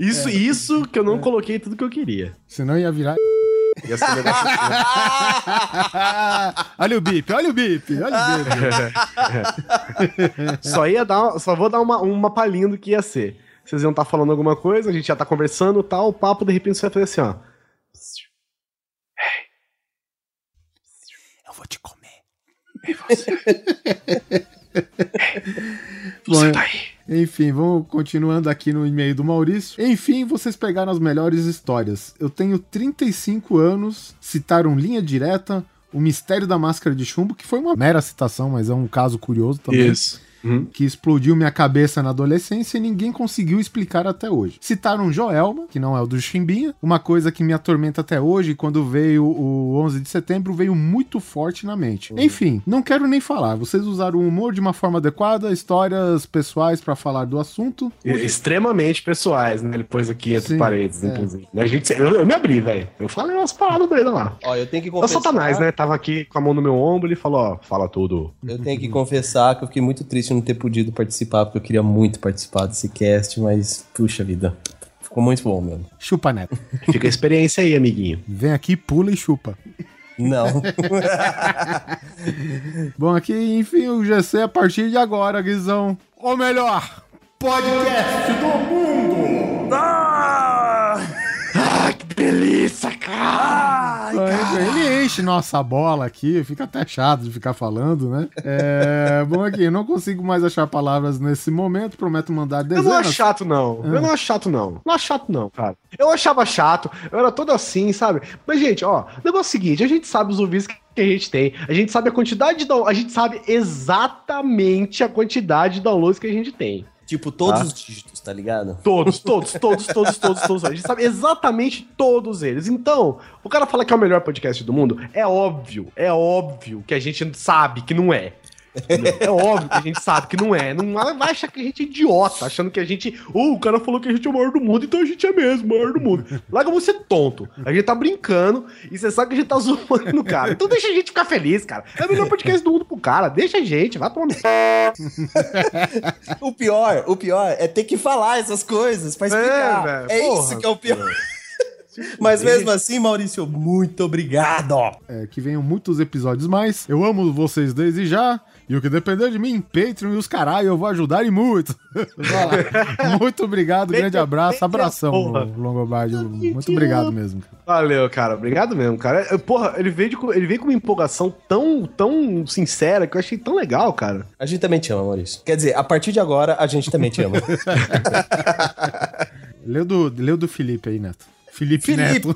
Isso, isso que eu não coloquei tudo que eu queria. Senão ia virar. Ia ser legal. olha o bip, olha o bip, olha o bip. só ia dar, só vou dar uma, uma palhinha do que ia ser. Vocês iam estar falando alguma coisa, a gente já tá conversando tal, o papo, de repente você vai fazer assim, ó. Eu vou te comer. Você tá aí. Enfim, vamos continuando aqui no e-mail do Maurício. Enfim, vocês pegaram as melhores histórias. Eu tenho 35 anos, citaram linha direta, o mistério da máscara de chumbo, que foi uma mera citação, mas é um caso curioso também. Isso. Uhum. que explodiu minha cabeça na adolescência e ninguém conseguiu explicar até hoje. Citaram Joelma, que não é o do Chimbinha, uma coisa que me atormenta até hoje, quando veio o 11 de setembro, veio muito forte na mente. Enfim, não quero nem falar. Vocês usaram o humor de uma forma adequada, histórias pessoais pra falar do assunto. E- Extremamente pessoais, né? Ele pôs aqui entre Sim, paredes, é. inclusive. A gente, eu, eu me abri, velho. Eu falei umas paradas doidas lá. Ó, eu tenho que É o confessar. Satanás, né? Tava aqui com a mão no meu ombro e falou, ó, fala tudo. Eu tenho que confessar que eu fiquei muito triste não ter podido participar, porque eu queria muito participar desse cast, mas, puxa vida. Ficou muito bom mesmo. Chupa, Neto. Fica a experiência aí, amiguinho. Vem aqui, pula e chupa. Não. Bom, aqui, enfim, o GC a partir de agora, Guizão. Ou melhor, podcast do mundo! Ah, que delícia, cara! Ele enche nossa bola aqui, fica até chato de ficar falando, né? É, bom, aqui, eu não consigo mais achar palavras nesse momento, prometo mandar Eu não acho dezenas. chato, não. Eu não acho chato, não. Não acho chato, não, cara. Eu achava chato, eu era todo assim, sabe? Mas, gente, ó, o negócio é o seguinte: a gente sabe os ouvintes que a gente tem, a gente sabe a quantidade de downloads, a gente sabe exatamente a quantidade de downloads que a gente tem. Tipo, todos Tá. os dígitos, tá ligado? Todos, todos, todos, todos, todos, todos. A gente sabe exatamente todos eles. Então, o cara fala que é o melhor podcast do mundo, é óbvio, é óbvio que a gente sabe que não é. É óbvio que a gente sabe que não é. Não vai achar que a gente é idiota, achando que a gente. Oh, o cara falou que a gente é o maior do mundo, então a gente é mesmo, o maior do mundo. Larga você tonto. A gente tá brincando e você sabe que a gente tá zoando no cara. Então deixa a gente ficar feliz, cara. É o melhor podcast do mundo pro cara. Deixa a gente, vai tomar. O pior, o pior é ter que falar essas coisas pra explicar. velho, É, porra. isso que é o pior. Mas mesmo assim, Maurício, muito obrigado. É, que venham muitos episódios mais. Eu amo vocês desde já. E o que depender de mim, Patreon e os caralho, eu vou ajudar e muito. Muito obrigado, grande abraço, abração, Porra. Longobardi. Muito obrigado mesmo. Valeu, cara. Obrigado mesmo, cara. Eu- Porra, ele veio, de- ele veio com uma empolgação tão, tão sincera que eu achei tão legal, cara. A gente também te ama, Maurício. Quer dizer, a partir de agora, a gente também te ama. Leu do, leu do Felipe aí, Neto. Felipe, Neto.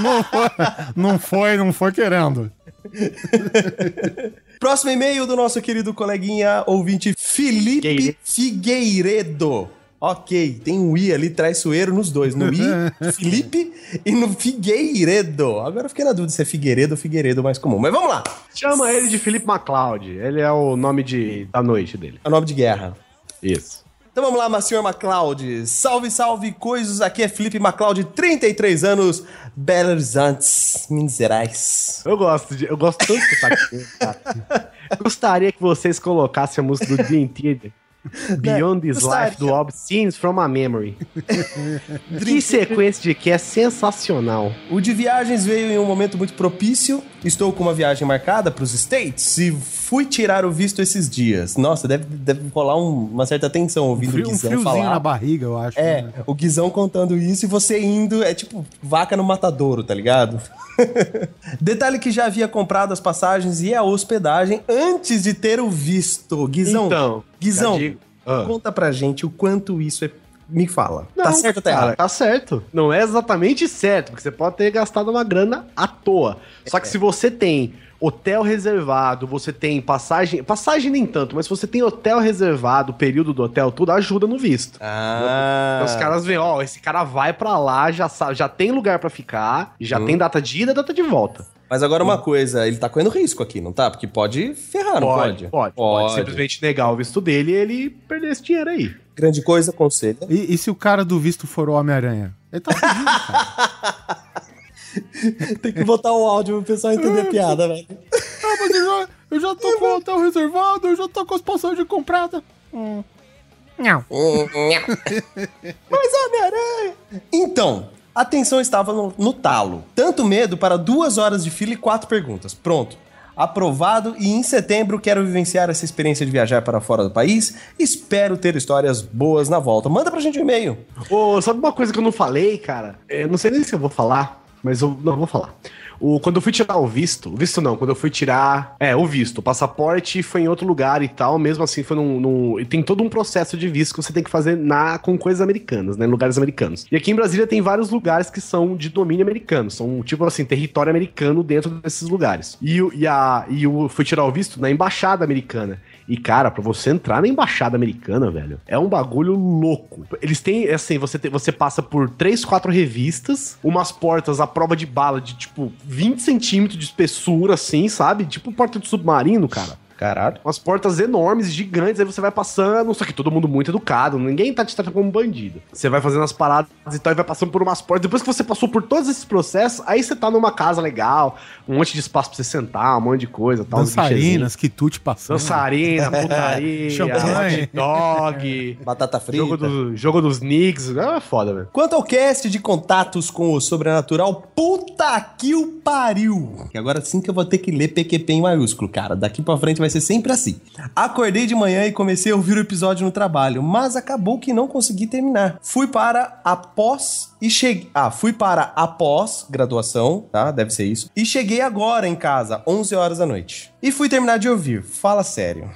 não, foi, não foi, não foi querendo. Próximo e-mail do nosso querido coleguinha ouvinte Felipe Figueiredo. Figueiredo. Ok, tem um I ali traiçoeiro nos dois, no I, Felipe e no Figueiredo. Agora eu fiquei na dúvida se é Figueiredo ou Figueiredo mais comum. Mas vamos lá. Chama ele de Felipe MacLeod. Ele é o nome de, da noite dele. É o nome de guerra. Isso. Então vamos lá, senhor MacLeod. Salve, salve, coisas. Aqui é Felipe MacLeod, 33 anos, Belo Horizonte, Minas Gerais. Eu gosto, de, eu gosto tanto sotaque dele, cara. Gostaria que vocês colocassem a música do Dream Theater. Beyond This gostaria. Life do Obscenes from a Memory. que sequência de que é sensacional. O de viagens veio em um momento muito propício. Estou com uma viagem marcada para os States e fui tirar o visto esses dias. Nossa, deve, deve rolar um- uma certa tensão ouvindo Frio- o um Guizão friozinho falar. na barriga, eu acho. É, né? o Guizão contando isso e você indo, é tipo vaca no matadouro, tá ligado? Detalhe que já havia comprado as passagens e a hospedagem antes de ter o visto. Guizão, Então, Guizão, Ah. conta pra gente o quanto isso é... Me fala. tá Não, certo ou tá errado? Tá certo. Não é exatamente certo, porque você pode ter gastado uma grana à toa. Só que se você tem hotel reservado, você tem passagem. Passagem nem tanto, mas se você tem hotel reservado, o período do hotel, tudo ajuda no visto. Ah... Então, os caras veem, ó, esse cara vai pra lá, já, já tem lugar pra ficar, já tem data de ida e data de volta. Mas agora uma coisa, ele tá correndo risco aqui, não tá? Porque pode ferrar, não pode? Pode, pode. Simplesmente negar o visto dele e ele perder esse dinheiro aí. Grande coisa, conselho. E, e se o cara do visto for o Homem-Aranha? Ele tá cara. Tem que botar o áudio pro pessoal entender a piada, velho. Ah, mas eu já, eu já tô com o hotel reservado, eu já tô com as passagens compradas. Não. Mas Homem-Aranha! Então, a tensão estava no, no talo. Tanto medo para duas horas de fila e quatro perguntas. Pronto. Aprovado e em setembro quero vivenciar essa experiência de viajar para fora do país. Espero ter histórias boas na volta. Manda pra gente um e-mail. Ô, sabe uma coisa que eu não falei, cara? Eu não sei nem se eu vou falar, mas eu não vou falar. O, quando eu fui tirar o visto, o visto não, quando eu fui tirar. É, o visto. O passaporte foi em outro lugar e tal, mesmo assim foi num. num e tem todo um processo de visto que você tem que fazer na, com coisas americanas, né? Lugares americanos. E aqui em Brasília tem vários lugares que são de domínio americano. São, tipo assim, território americano dentro desses lugares. E, e, a, e eu fui tirar o visto na embaixada americana. E, cara, pra você entrar na embaixada americana, velho, é um bagulho louco. Eles têm, assim, você, você passa por três, quatro revistas, umas portas à prova de bala de, tipo, 20 centímetros de espessura, assim, sabe? Tipo porta de submarino, cara. Caralho. Umas portas enormes, gigantes, aí você vai passando, só que todo mundo muito educado, ninguém tá te tratando como bandido. Você vai fazendo as paradas e tal, e vai passando por umas portas. Depois que você passou por todos esses processos, aí você tá numa casa legal, um monte de espaço pra você sentar, um monte de coisa, tal. uns Dançarinas, quitute passando. Dançarina, putaria, Champanhe. hot dog, Batata frita. jogo, do, jogo dos Knicks. É foda, velho. Quanto ao cast de contatos com o sobrenatural, puta que o pariu! Que agora sim que eu vou ter que ler PQP em maiúsculo, cara. Daqui pra frente vai ser sempre assim. Acordei de manhã e comecei a ouvir o episódio no trabalho, mas acabou que não consegui terminar. Fui para após e cheguei. Ah, fui para após graduação, tá? Deve ser isso. E cheguei agora em casa, 11 horas da noite. E fui terminar de ouvir. Fala sério.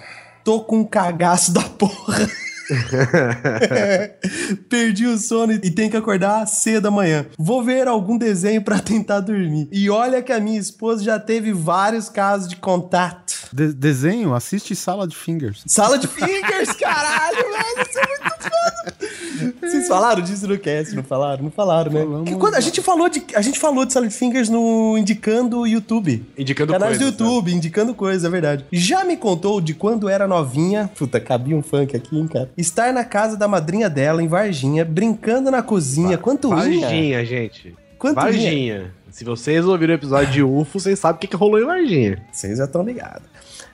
Tô com um cagaço da porra. Perdi o sono e tenho que acordar cedo amanhã. Vou ver algum desenho pra tentar dormir. E olha que a minha esposa já teve vários casos de contato. De- desenho, assiste Sala de Fingers. Sala de fingers, caralho, velho. Isso é muito foda. Vocês falaram disso no cast, não falaram? Não falaram, né? Falamos. Quando a gente falou de a gente falou de Sala de Fingers no indicando o YouTube. Indicando Canais do coisas, né? YouTube, indicando coisas, é verdade. Já me contou de quando era novinha. Puta, cabia um funk aqui, hein, cara. Estar na casa da madrinha dela, em Varginha, brincando na cozinha. Quanto ia? Varginha, gente. Quanto ia? Varginha. Se vocês ouviram o episódio de UFO, vocês sabem o que, que rolou em Varginha. Vocês já estão ligados.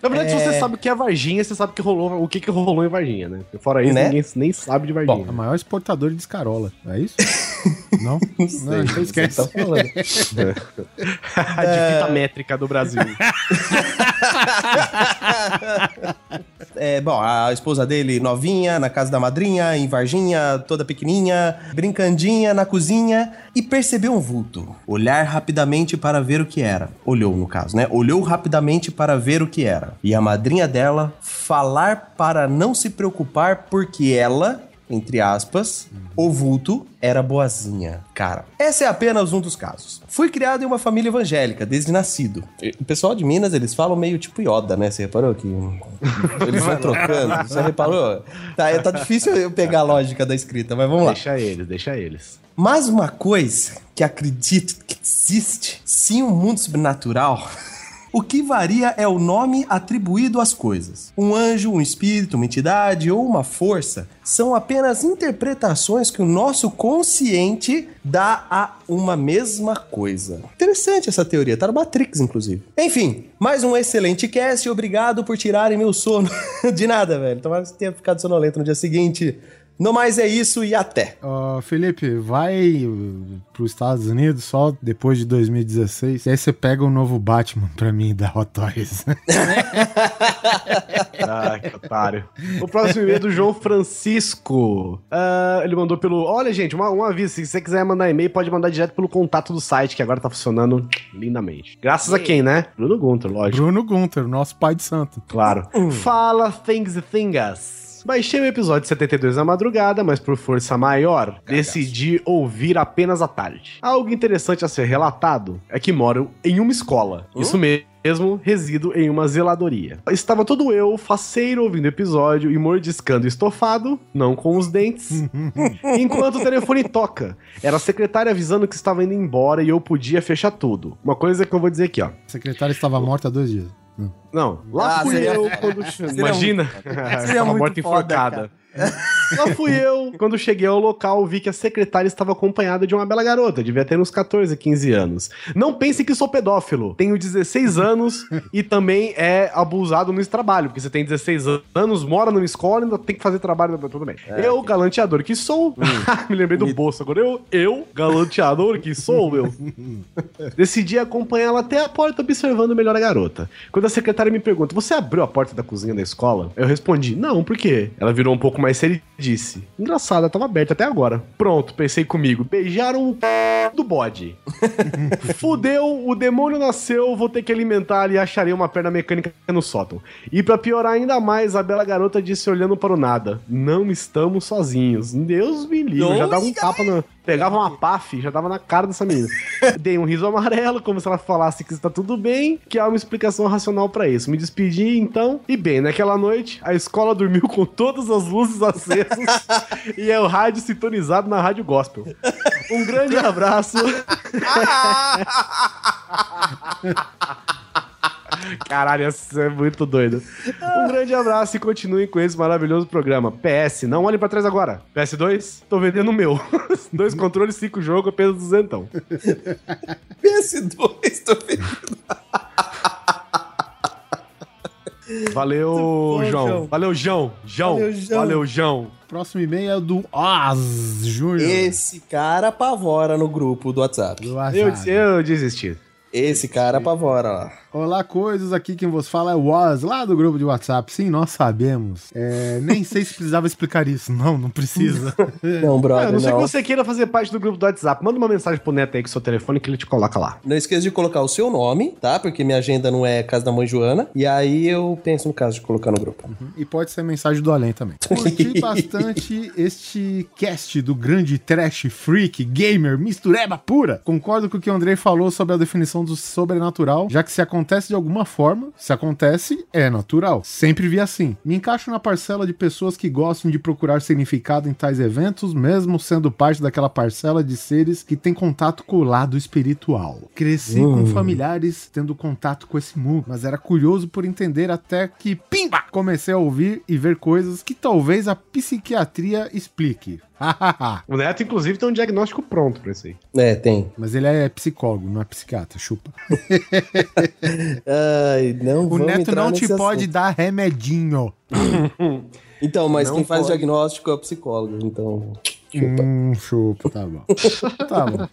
Na verdade, É. se você sabe o que é Varginha, você sabe que rolou, o que, que rolou em Varginha, né? Porque fora isso, Né? ninguém nem sabe de Varginha. A maior exportadora de escarola, é isso? Não? Não sei, Não, você esquece. tá falando. a de fita métrica do Brasil. É, bom, a esposa dele novinha, na casa da madrinha, em Varginha, toda pequenininha, brincandinha na cozinha e percebeu um vulto. Olhar rapidamente para ver o que era. Olhou, no caso, né? Olhou rapidamente para ver o que era. E a madrinha dela falar para não se preocupar porque ela, entre aspas, o vulto era boazinha. Cara, esse é apenas um dos casos. Fui criado em uma família evangélica, desde nascido. O pessoal de Minas, eles falam meio tipo Yoda, né? Você reparou que eles vão trocando? Você reparou? Tá, tá difícil eu pegar a lógica da escrita, mas vamos lá. deixa eles, deixa eles. Mas uma coisa que acredito que existe, sim, um mundo sobrenatural. O que varia é o nome atribuído às coisas. Um anjo, um espírito, uma entidade ou uma força são apenas interpretações que o nosso consciente dá a uma mesma coisa. Interessante essa teoria, tá no Matrix, inclusive. Enfim, mais um excelente cast obrigado por tirarem meu sono. De nada, velho. Tomara que você tenha ficado sonolento no dia seguinte. No mais é isso e até. Ó, Felipe, vai para os Estados Unidos só depois de 2016. E aí você pega o novo Batman pra mim da Hot Toys. Ah, que otário. O próximo e-mail é do João Francisco. Ah, ele mandou pelo. Olha, gente, uma, um aviso. Se você quiser mandar e-mail, pode mandar direto pelo contato do site, que agora tá funcionando lindamente. Graças a quem, né? Bruno Gunter, lógico. Bruno Gunter, nosso pai de santo. Claro. Fala Things e Thingas. Baixei o episódio 72 na madrugada, mas por força maior, decidi ouvir apenas à tarde. Algo interessante a ser relatado é que moro em uma escola. Isso mesmo, resido em uma zeladoria. Estava todo eu, faceiro, ouvindo o episódio e mordiscando estofado, não com os dentes, enquanto o telefone toca. Era a secretária avisando que estava indo embora e eu podia fechar tudo. Uma coisa que eu vou dizer aqui, ó. A secretária estava morta há dois dias. Não, lá Ah, fui seria- eu quando. Imagina. seria muito morta foda, enforcada. Lá fui eu. Quando cheguei ao local, vi que a secretária estava acompanhada de uma bela garota, devia ter uns 14, 15 anos. Não pense que sou pedófilo. Tenho 16 anos e também é abusado no trabalho, porque você tem 16 anos, mora numa escola e ainda tem que fazer trabalho, tudo bem. eu, galanteador que sou, me lembrei do bolso agora. Eu, eu, galanteador que sou, meu. Decidi acompanhá-la até a porta, observando melhor a garota. Quando a secretária me pergunta, você abriu a porta da cozinha da escola? Eu respondi, não, por quê? Ela virou um pouco mais séria e disse, engraçado, tava aberta até agora. Pronto, pensei comigo, beijaram o c... do bode. Fudeu, o demônio nasceu, vou ter que alimentar e acharei uma perna mecânica no sótão. E pra piorar ainda mais, a bela garota disse olhando para o nada, não estamos sozinhos. Deus me livre, já dava um tapa na... Pegava uma paf, já dava na cara dessa menina. Dei um riso amarelo, como se ela falasse que está tudo bem, que há uma explicação racional pra isso. Me despedi, então, e bem, naquela noite, a escola dormiu com todas as luzes acesas e é o rádio sintonizado na Rádio Gospel. Um grande abraço. Caralho, isso é muito doido. Um grande abraço e continuem com esse maravilhoso programa. PS, não olhe pra trás agora. PS2, tô vendendo o meu. Dois controles, cinco jogos, apenas duzentão. PS2, tô vendo. Valeu, bom, João. João. Valeu, João. João. Valeu, João. Valeu, João. Próximo e-mail é do Oz Júnior. Esse cara apavora no grupo do WhatsApp. do Eu, WhatsApp. eu desisti. Esse cara apavora lá. Olá, coisas. Aqui quem vos fala é o Oz, lá do grupo de WhatsApp. Sim, nós sabemos. É, nem sei se precisava explicar isso. Não, não precisa. Não, brother, a não que não. você queira fazer parte do grupo do WhatsApp. Manda uma mensagem pro Neto aí com seu telefone que ele te coloca lá. Não esqueça de colocar o seu nome, tá? Porque minha agenda não é casa da mãe Joana. E aí eu penso no caso de colocar no grupo. E pode ser mensagem do além também. Curti bastante este cast do grande trash freak gamer mistureba pura. Concordo com o que o Andrei falou sobre a definição do sobrenatural, já que se acontece de alguma forma, se acontece, é natural. Sempre vi assim. Me encaixo na parcela de pessoas que gostam de procurar significado em tais eventos, mesmo sendo parte daquela parcela de seres que tem contato com o lado espiritual. Cresci com familiares tendo contato com esse mundo, mas era curioso por entender até que, pimba, comecei a ouvir e ver coisas que talvez a psiquiatria explique. O Neto, inclusive, tem um diagnóstico pronto pra isso aí. É, tem. mas ele é psicólogo, não é psiquiatra, chupa. Ai, não O neto não te pode assunto. dar remedinho. Então, mas Não quem faz pode. diagnóstico é o psicólogo, então... Hum, chupa, tá bom. Tá bom.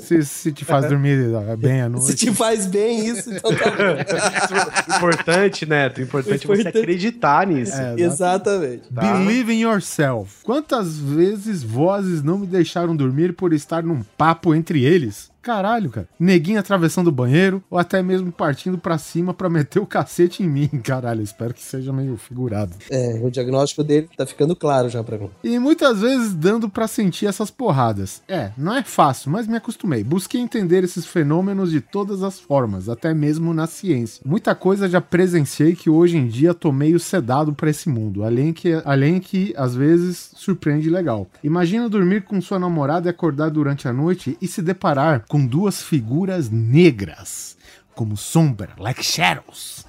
Se, se te faz dormir bem à noite. Se te faz bem isso, então tá bom. Importante, Neto. Importante, você Importante. acreditar nisso. É. Exatamente. Tá. Believe in yourself. Quantas vezes vozes não me deixaram dormir por estar num papo entre eles? Caralho, cara. Neguinho atravessando o banheiro ou até mesmo partindo pra cima pra meter o cacete em mim. Caralho, espero que seja meio figurado. É, o diagnóstico dele tá ficando claro já pra mim. E muitas vezes dando pra sentir essas porradas. É, não é fácil, mas me acostumei. Busquei entender esses fenômenos de todas as formas, até mesmo na ciência. Muita coisa já presenciei que hoje em dia tô meio sedado pra esse mundo, além que, além que às vezes surpreende legal. Imagina dormir com sua namorada e acordar durante a noite e se deparar com duas figuras negras. Como sombra, like shadows.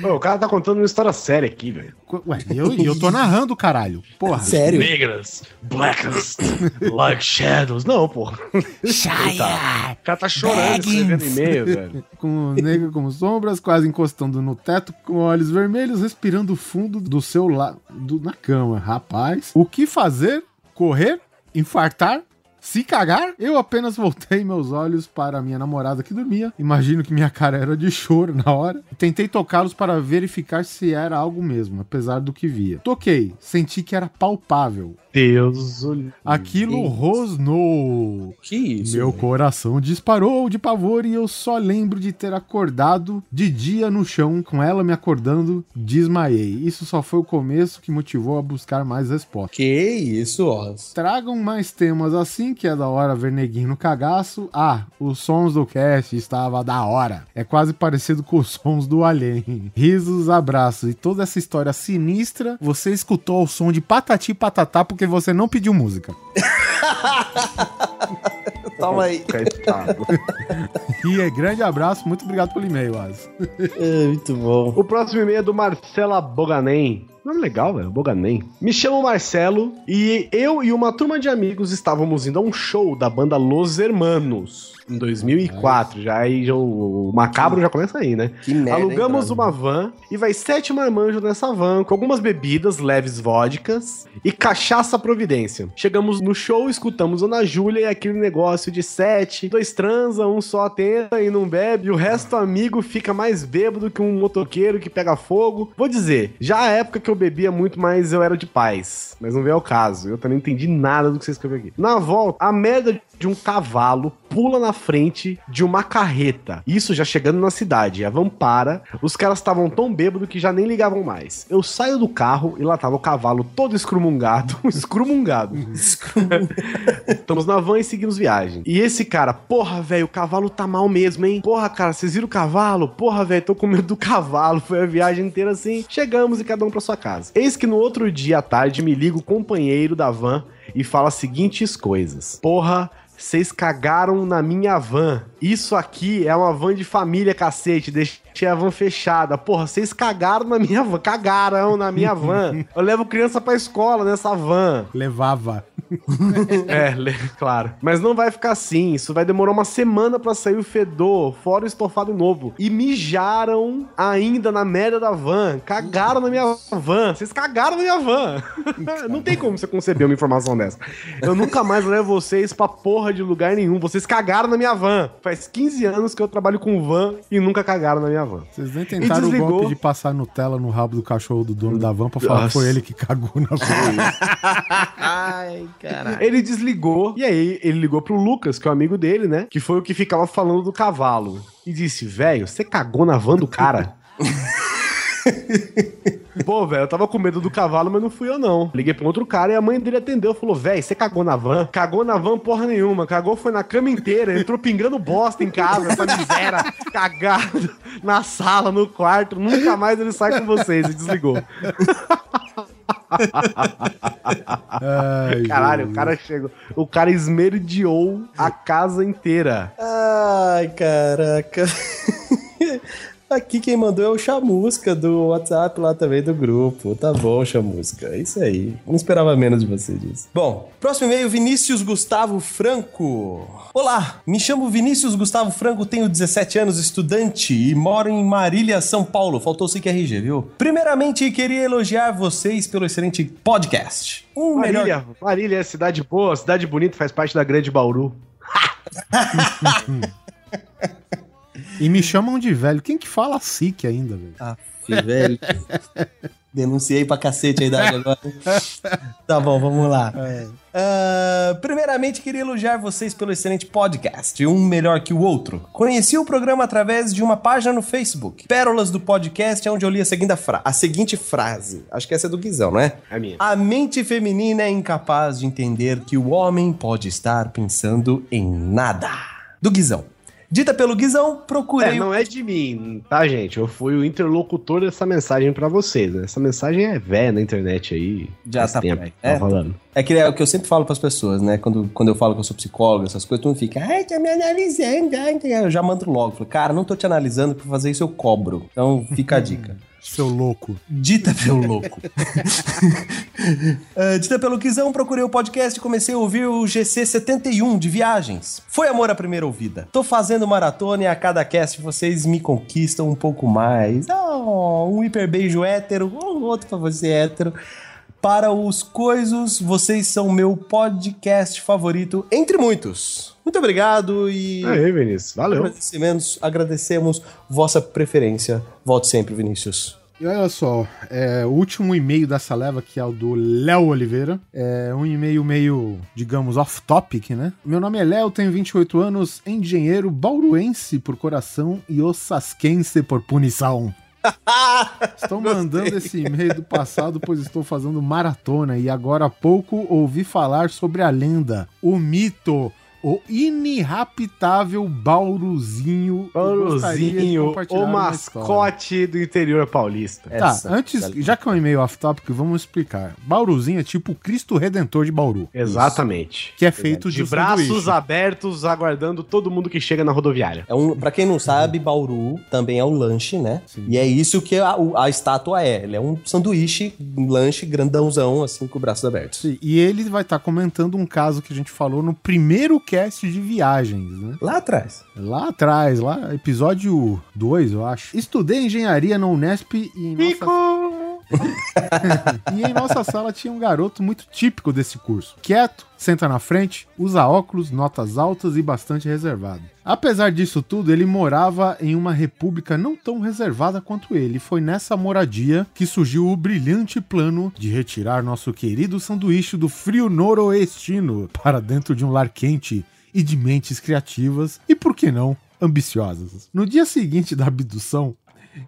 Pô, o cara tá contando uma história séria aqui, velho. Ué, e eu, eu tô narrando, caralho. Porra. Sério? Negras, blackest, like shadows. Não, porra. Shia! O cara tá chorando escrevendo e-mail, velho. com negro como sombras, quase encostando no teto, com olhos vermelhos, respirando fundo do seu lado na cama. Rapaz, o que fazer? Correr? Infartar? Se cagar, eu apenas voltei meus olhos para a minha namorada que dormia. Imagino que minha cara era de choro na hora. Tentei tocá-los para verificar se era algo mesmo, apesar do que via. Toquei, senti que era palpável. Deus, olha. Aquilo Isso. rosnou. Que isso? Meu velho? coração disparou de pavor e eu só lembro de ter acordado de dia no chão, com ela me acordando, desmaiei. Isso só foi o começo que motivou a buscar mais respostas. Que isso, Oz? Tragam mais temas assim, que é da hora ver neguinho no cagaço. Ah, os sons do cast estava da hora. É quase parecido com os sons do Alien. Risos, abraços e toda essa história sinistra, você escutou o som de patati patatá porque você não pediu música. Toma aí. E é grande abraço, muito obrigado pelo e-mail, Asa. É, muito bom. O próximo e-mail é do Marcela Boganem. Nome legal, velho. Boganem. Me chamo Marcelo e eu e uma turma de amigos estávamos indo a um show da banda Los Hermanos. Em 2004, já aí já o, macabro já começa aí, né? Que merda. hein, Alugamos brother? uma van e vai sete marmanjos nessa van, com algumas bebidas, leves vodkas e cachaça providência. Chegamos no show, escutamos Ana Júlia e aquele negócio de sete, dois transa, um só tenta e não bebe, e o resto amigo fica mais bêbado que um motoqueiro que pega fogo. Vou dizer, já a época que eu bebia muito mais, eu era de paz. Mas não veio ao caso, eu também não entendi nada do que você escreveu aqui. Na volta, a merda de um cavalo pula na frente de uma carreta. Isso já chegando na cidade. A van para. Os caras estavam tão bêbados que já nem ligavam mais. Eu saio do carro e lá tava o cavalo todo escrumungado. escrumungado. Estamos na van e seguimos viagem. E esse cara, porra, velho, o cavalo tá mal mesmo, hein? Porra, cara, vocês viram o cavalo? Porra, velho, tô com medo do cavalo. Foi a viagem inteira assim. Chegamos e cada um pra sua casa. Eis que no outro dia à tarde me liga o companheiro da van e fala as seguintes coisas. Porra, vocês cagaram na minha van. Isso aqui é uma van de família, cacete. Deixei a van fechada. Porra, vocês cagaram na minha van. Cagaram na minha van. Eu levo criança pra escola nessa van. Levava. É, claro. Mas não vai ficar assim. Isso vai demorar uma semana pra sair o fedor, fora o estofado novo. E mijaram ainda na merda da van. Cagaram na minha van. Vocês cagaram na minha van. não tem como você conceber uma informação dessa. Eu nunca mais levo vocês pra porra de lugar nenhum. Vocês cagaram na minha van. Faz 15 anos que eu trabalho com van e nunca cagaram na minha van. Vocês nem tentaram o golpe de passar Nutella no rabo do cachorro do dono da van pra falar que Nossa. foi ele que cagou na van. Ai, caralho. Ele desligou, e aí ele ligou pro Lucas, que é o amigo dele, né? Que foi o que ficava falando do cavalo. E disse, velho, você cagou na van do cara? Pô, velho, eu tava com medo do cavalo, mas não fui eu, não. Liguei pra um outro cara e a mãe dele atendeu. Falou, velho, você cagou na van? Cagou na van porra nenhuma. Cagou foi na cama inteira. Entrou pingando bosta em casa, essa miséria. Cagado na sala, no quarto. Nunca mais ele sai com vocês. E desligou. Ai, Caralho, o Jesus. cara chegou. O cara esmerdeou a casa inteira. Ai, caraca. Aqui quem mandou é o Chamusca do WhatsApp lá também do grupo. Tá bom, Chamusca. É isso aí. Não esperava menos de você disso. Bom, próximo e-mail, Vinícius Gustavo Franco. Olá, me chamo Vinícius Gustavo Franco, tenho 17 anos, estudante e moro em Marília, São Paulo. Faltou o RG, viu? Primeiramente, queria elogiar vocês pelo excelente podcast. Um melhor Marília, Marília é cidade boa, cidade bonita, faz parte da grande Bauru. E me chamam de velho. Quem que fala SIC ainda, velho? Ah, velho. Denunciei pra cacete a idade agora. tá bom, vamos lá. Ah, primeiramente, queria elogiar vocês pelo excelente podcast, um melhor que o outro. Conheci o programa através de uma página no Facebook. Pérolas do podcast, é onde eu li a seguinte, fra a seguinte frase. Acho que essa é do Guizão, não é? É minha. A mente feminina é incapaz de entender que o homem pode estar pensando em nada. Do Guizão. Dita pelo Guizão, procurei. É, não é de mim, tá, gente? Eu fui o interlocutor dessa mensagem pra vocês. né? Essa mensagem é velha na internet aí. Já tá tempo tá É, rolando. É que é o que eu sempre falo pras pessoas, né? Quando, quando eu falo que eu sou psicólogo, essas coisas, todo mundo fica, ai, tá me analisando. ai, tá." Eu já mando logo. Falo, cara, não tô te analisando, pra fazer isso eu cobro. Então fica a dica. Seu louco. Dita pelo louco. Ah, dita pelo Quizão, procurei o podcast e comecei a ouvir o GC71 de viagens. Foi amor à primeira ouvida. Tô fazendo maratona e a cada cast vocês me conquistam um pouco mais. Oh, um hiper beijo hétero, um outro pra você hétero. Para os coisos, vocês são meu podcast favorito, entre muitos. Muito obrigado e Aí, Vinícius. Valeu. agradecimentos, agradecemos vossa preferência. Volte sempre, Vinícius. E olha só, é, o último e-mail dessa leva, que é o do Léo Oliveira, é um e-mail meio, digamos, off-topic, né? Meu nome é Léo, tenho 28 anos, engenheiro bauruense por coração e osasquense por punição. Estou mandando esse e-mail do passado, pois estou fazendo maratona e agora há pouco ouvi falar sobre a lenda, o mito, o inirraptável Bauruzinho. Bauruzinho, o mascote do interior paulista. Tá, Essa, antes, galera. já que é um e-mail off-topic, vamos explicar. Bauruzinho é tipo o Cristo Redentor de Bauru. Exatamente. Que é feito de, De braços sanduíche. abertos, aguardando todo mundo que chega na rodoviária. É um, pra quem não sabe, Bauru também é um lanche, né? Sim. E é isso que a, a estátua é. Ele é um sanduíche, um lanche grandãozão, assim, com braços abertos. Sim, E ele vai estar comentando um caso que a gente falou no primeiro cast de viagens, né? Lá atrás. Lá atrás, lá, episódio 2, eu acho. Estudei engenharia na Unesp e nossa, e em nossa sala tinha um garoto muito típico desse curso. Quieto, senta na frente, usa óculos, notas altas e bastante reservado. Apesar disso tudo, ele morava em uma república não tão reservada quanto ele. Foi nessa moradia que surgiu o brilhante plano de retirar nosso querido sanduíche do frio noroestino para dentro de um lar quente e de mentes criativas e, por que não, ambiciosas. No dia seguinte da abdução,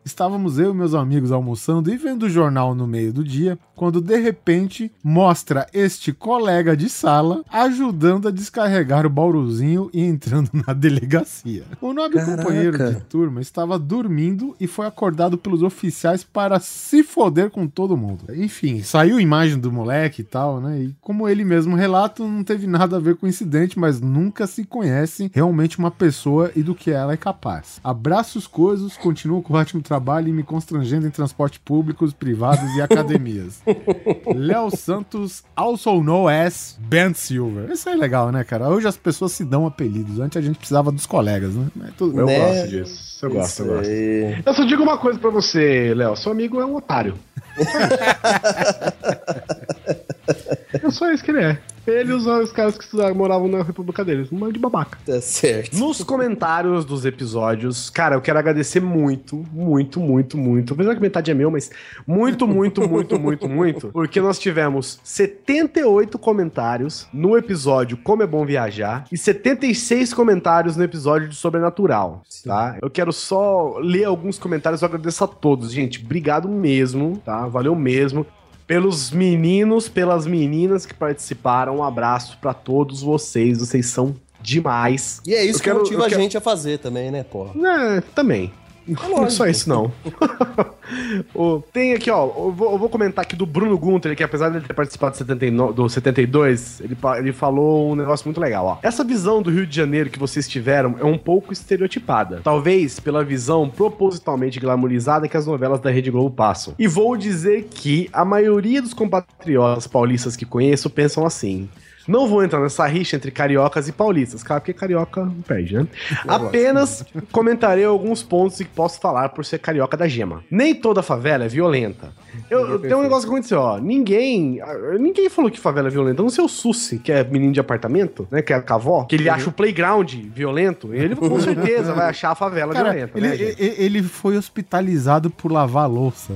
Estávamos eu e meus amigos almoçando e vendo o jornal no meio do dia, quando de repente mostra este colega de sala ajudando a descarregar o bauruzinho e entrando na delegacia. O nobre Caraca. companheiro de turma estava dormindo e foi acordado pelos oficiais para se foder com todo mundo. Enfim, saiu a imagem do moleque e tal, né? E como ele mesmo relata, não teve nada a ver com o incidente, mas nunca se conhece realmente uma pessoa e do que ela é capaz. Abraços coisos, continuo com o ótimo trabalho e me constrangendo em transporte públicos, privados e academias. Léo Santos, also known as Ben Silver. Isso é legal, né, cara? Hoje as pessoas se dão apelidos. Antes a gente precisava dos colegas, né? Mas tudo Eu bem. Né? gosto disso. Eu gosto, eu gosto. aí. Eu só digo uma coisa pra você, Léo. Seu amigo é um otário. é só isso que ele é. Ele usou os caras que estudaram, moravam na república deles. Um bando de babaca. Tá certo. Nos comentários dos episódios, cara, eu quero agradecer muito, muito, muito, muito. Apesar que metade é meu, mas muito, muito, muito, muito, muito. Porque nós tivemos 78 comentários no episódio Como é Bom Viajar e 76 comentários no episódio de Sobrenatural, tá? Eu quero só ler alguns comentários, eu agradeço a todos. Gente, obrigado mesmo, tá? Valeu mesmo. Pelos meninos, pelas meninas que participaram, um abraço pra todos vocês. Vocês são demais. E é isso Eu que quero- motiva eu a quero- gente a fazer também, né, porra? É, também. Não é só isso, não. Tem aqui, ó. Eu vou, comentar aqui do Bruno Gunter, que apesar de ele ter participado do, 79, do 72, ele, ele falou um negócio muito legal, ó. Essa visão do Rio de Janeiro que vocês tiveram é um pouco estereotipada. Talvez pela visão propositalmente glamourizada que as novelas da Rede Globo passam. E vou dizer que a maioria dos compatriotas paulistas que conheço pensam assim. Não vou entrar nessa rixa entre cariocas e paulistas, cara, porque carioca não perde, né? Apenas comentarei alguns pontos que posso falar por ser carioca da gema. Nem toda favela é violenta. Eu, eu- tem um negócio que aconteceu, ó. Ninguém. Ninguém falou que favela é violenta. Não sei o Sussi, que é menino de apartamento, né? Que é cavó, que ele acha o playground violento. Ele com certeza vai achar a favela Cara, violenta. ele, né, gente? e- ele foi hospitalizado por lavar a louça.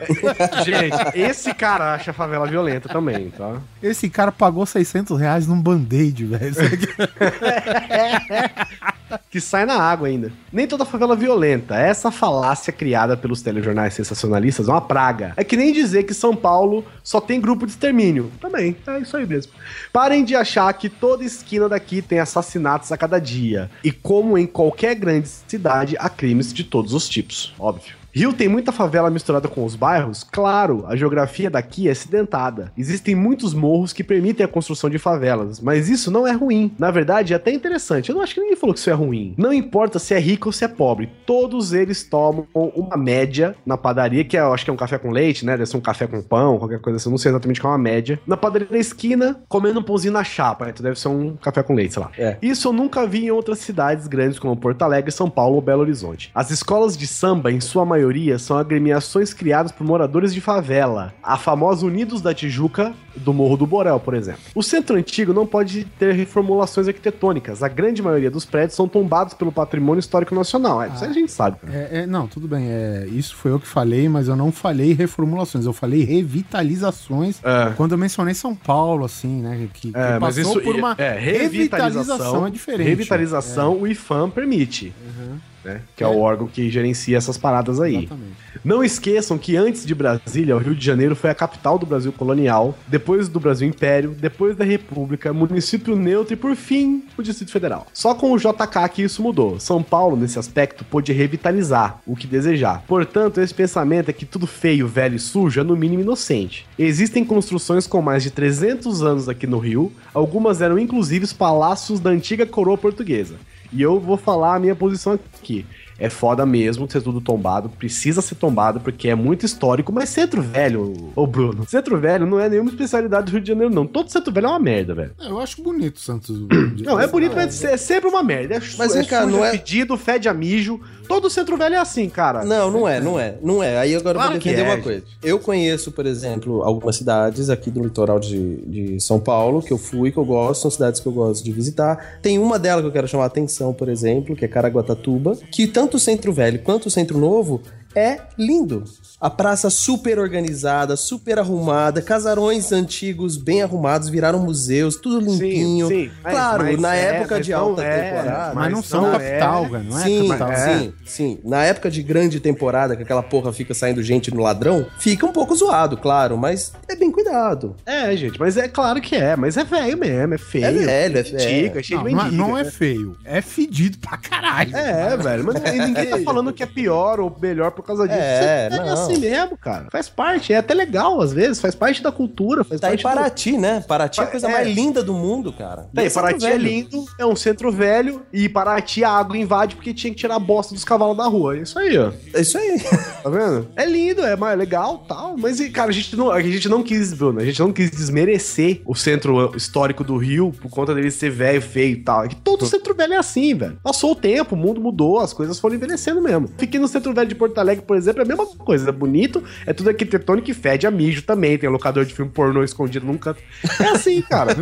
Gente, esse cara acha a favela violenta também, tá? Esse cara pagou 600 reais num band-aid, velho. Que sai na água ainda. Nem toda favela violenta. Essa falácia criada pelos telejornais sensacionalistas é uma praga. É que nem dizer que São Paulo só tem grupo de extermínio. Também, é isso aí mesmo. Parem de achar que toda esquina daqui tem assassinatos a cada dia. E como em qualquer grande cidade, há crimes de todos os tipos. Óbvio. Rio tem muita favela misturada com os bairros? Claro, a geografia daqui é acidentada. Existem muitos morros que permitem a construção de favelas, mas isso não é ruim. Na verdade, é até interessante. Eu não acho que ninguém falou que isso é ruim. Não importa se é rico ou se é pobre, todos eles tomam uma média na padaria, que é, eu acho que é um café com leite, né? Deve ser um café com pão, qualquer coisa assim. Eu não sei exatamente qual é uma média. Na padaria da esquina, comendo um pãozinho na chapa. Então deve ser um café com leite, sei lá. É. Isso eu nunca vi em outras cidades grandes como Porto Alegre, São Paulo ou Belo Horizonte. As escolas de samba, em sua maioria, são agremiações criadas por moradores de favela. A famosa Unidos da Tijuca, do Morro do Borel, por exemplo. O centro antigo não pode ter reformulações arquitetônicas. A grande maioria dos prédios são tombados pelo patrimônio histórico nacional. É, isso aí a gente sabe. cara. É, é, não, tudo bem. É, isso foi eu que falei, mas eu não falei reformulações. Eu falei revitalizações. É. Quando eu mencionei São Paulo, assim, né? Que, que É, mas isso por uma é, revitalização é diferente. Revitalização, o IFAM permite. Né? Que é, o órgão que gerencia essas paradas aí. Exatamente. Não esqueçam que antes de Brasília, o Rio de Janeiro foi a capital do Brasil colonial, depois do Brasil Império, depois da República, município neutro e, por fim, o Distrito Federal. Só com o JK que isso mudou. São Paulo, nesse aspecto, pôde revitalizar o que desejar. Portanto, esse pensamento é que tudo feio, velho e sujo é no mínimo inocente. Existem construções com mais de 300 anos aqui no Rio, algumas eram inclusive os palácios da antiga coroa portuguesa. E eu vou falar a minha posição aqui. É foda mesmo ser tudo tombado, precisa ser tombado porque é muito histórico, mas centro velho, ô Bruno, centro velho não é nenhuma especialidade do Rio de Janeiro, não. Todo centro velho é uma merda, velho. É, eu acho bonito o Santos. Não, é bonito, mas é sempre uma merda. É, Mas, é vem cá, sujo, não é- fedido, fede a mijo. Todo centro velho é assim, cara. Não, não é, não é, não é. Aí agora eu Claro vou que defender é, uma coisa. Eu conheço, por exemplo, algumas cidades aqui do litoral de, de São Paulo que eu fui, que eu gosto, são cidades que eu gosto de visitar. Tem uma delas que eu quero chamar a atenção, por exemplo, que é Caraguatatuba, que tanto o Centro Velho quanto o Centro Novo é lindo. A praça super organizada, super arrumada, casarões antigos bem arrumados, viraram museus, tudo limpinho. Sim, sim. Mas- claro, mas na é, época de alta é, temporada. Mas não são não capital, é. Não é sim, capital. é. sim, sim. Na época de grande temporada, que aquela porra fica saindo gente no ladrão, fica um pouco zoado, claro, mas é bem cuidado. É, gente, mas é claro que é, mas é velho mesmo, é feio. É velho, é antigo, é. é cheio Não, de não, é- mendiga. não é feio. É fedido pra caralho. É, velho, mas ninguém tá falando que é pior ou melhor por causa disso. É, Você não. assim mesmo, cara. Faz parte, é até legal às vezes, faz parte da cultura, faz Tá em parte do- Paraty, né? Paraty é a coisa É. mais linda do mundo, cara. Tá aí, é Paraty é velho. lindo, é um centro velho, e Paraty a água invade porque tinha que tirar a bosta dos cavalos da rua. É isso aí, ó. É isso aí. Tá vendo? É lindo, é mais legal tal. Mas, cara, a gente, não, a gente não quis, Bruno, a gente não quis desmerecer o centro histórico do Rio por conta dele ser velho, feio e tal. É que todo centro velho é assim, velho. Passou o tempo, o mundo mudou, as coisas foram envelhecendo mesmo. Fiquei no centro velho de Porto Alegre, por exemplo, é a mesma coisa. É bonito, é tudo arquitetônico e fede a mijo também. Tem um locador de filme pornô escondido num canto. É assim, cara.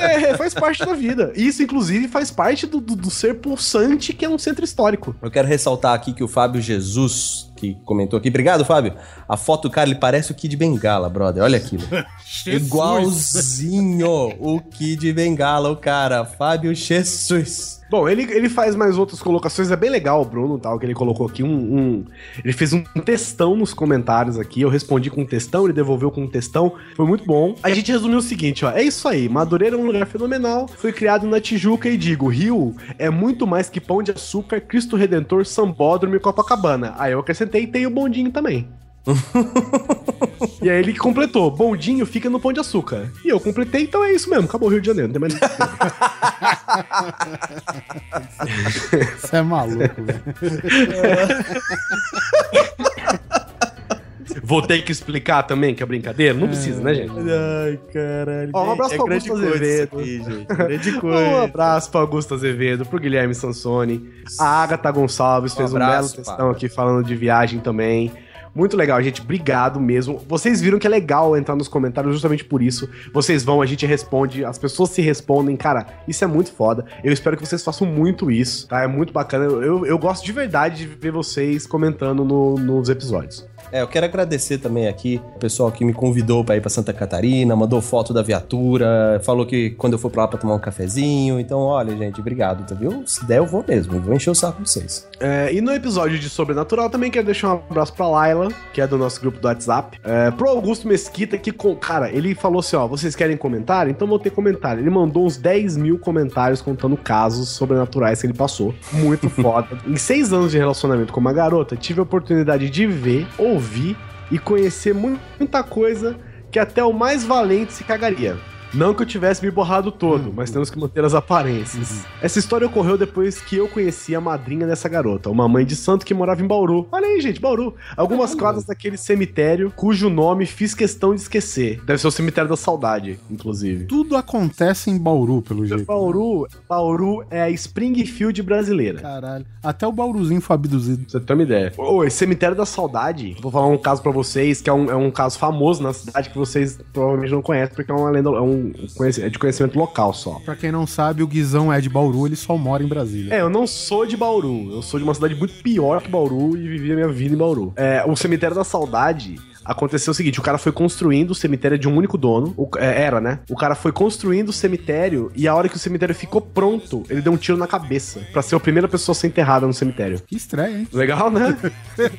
É, faz parte da vida. Isso, inclusive, faz parte do, do, do ser pulsante que é um centro histórico. Eu quero ressaltar aqui que o Fábio Jesus, que comentou aqui. Obrigado, Fábio. A foto do cara, ele parece o Kid Bengala, brother. Olha aquilo. Igualzinho o Kid Bengala, o cara. Fábio Jesus. Bom, ele, ele faz mais outras colocações, é bem legal o Bruno, tal, que ele colocou aqui um, um- Ele fez um textão nos comentários aqui, eu respondi com um textão, ele devolveu com um textão, foi muito bom. A gente resumiu o seguinte, ó, é isso aí, Madureira é um lugar fenomenal, foi criado na Tijuca e digo, Rio é muito mais que Pão de Açúcar, Cristo Redentor, Sambódromo e Copacabana. Aí eu acrescentei, tem o bondinho também. e aí ele completou, bondinho fica no Pão de Açúcar. E eu completei, então é isso mesmo, acabou o Rio de Janeiro, não tem mais Você é maluco, velho. Vou ter que explicar também que é brincadeira? Não precisa, né, gente? Ai, caralho. Ó, um abraço pra Augusto Azevedo. Grande Um abraço pra Augusto Azevedo, pro Guilherme Sansoni. A Agatha Gonçalves fez um, abraço, belo textão aqui falando de viagem também. Muito legal, gente. Obrigado mesmo. Vocês viram que é legal entrar nos comentários justamente por isso. Vocês vão, a gente responde, as pessoas se respondem. Cara, isso é muito foda. Eu espero que vocês façam muito isso, tá? É muito bacana. Eu, eu, gosto de verdade de ver vocês comentando no- nos episódios. É, eu quero agradecer também aqui o pessoal que me convidou pra ir pra Santa Catarina, mandou foto da viatura, falou que quando eu for pra lá pra tomar um cafezinho. Então, olha, gente, obrigado, tá viu? Se der, eu vou mesmo. Vou encher o saco de vocês. É, e no episódio de Sobrenatural também quero deixar um abraço pra Laila, que é do nosso grupo do WhatsApp. É, pro Augusto Mesquita, que, com- cara, ele falou assim: ó, vocês querem comentário? Então vou ter comentário. Ele mandou uns 10 mil comentários contando casos sobrenaturais que ele passou. Muito foda. Em seis anos de relacionamento com uma garota, tive a oportunidade de ver, ouvir e conhecer mu- muita coisa que até o mais valente se cagaria. Não que eu tivesse me borrado todo, mas temos que manter as aparências. Essa história ocorreu depois que eu conheci a madrinha dessa garota, uma mãe de santo que morava em Bauru. Olha aí, gente, Bauru. Algumas quadras daquele cemitério cujo nome fiz questão de esquecer. Deve ser o cemitério da saudade, inclusive. Tudo acontece em Bauru, pelo jeito. Bauru, Bauru é a Springfield brasileira. Caralho. Até o Bauruzinho foi abduzido. Pra você ter uma ideia. Ô, esse cemitério da saudade, vou falar um caso pra vocês, que é um, é um caso famoso na cidade que vocês provavelmente não conhecem, porque é uma lenda, é, um é de conhecimento local só. Pra quem não sabe, o Guizão é de Bauru, ele só mora em Brasília. É, eu não sou de Bauru. Eu sou de uma cidade muito pior que Bauru e vivi a minha vida em Bauru. É, o Cemitério da Saudade Aconteceu o seguinte: o cara foi construindo o cemitério de um único dono. o- é, era, né? O cara foi construindo o cemitério e a hora que o cemitério ficou pronto, ele deu um tiro na cabeça pra ser a primeira pessoa a ser enterrada no cemitério. Que estranho, hein? Legal, né?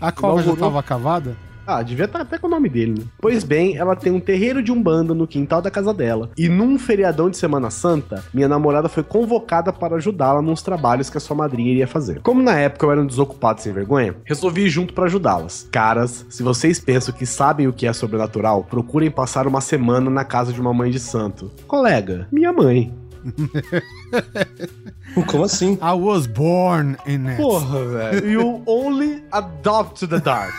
A cova já tava cavada? Ah, devia estar até com o nome dele, né? Pois bem, ela tem um terreiro de umbanda no quintal da casa dela. E num feriadão de Semana Santa, minha namorada foi convocada para ajudá-la nos trabalhos que a sua madrinha iria fazer. Como na época eu era um desocupado sem vergonha, resolvi ir junto para ajudá-las. Caras, se vocês pensam que sabem o que é sobrenatural, procurem passar uma semana na casa de uma mãe de santo. Colega, minha mãe. Como assim? I was born in it. Porra, velho. You only adopt the dark.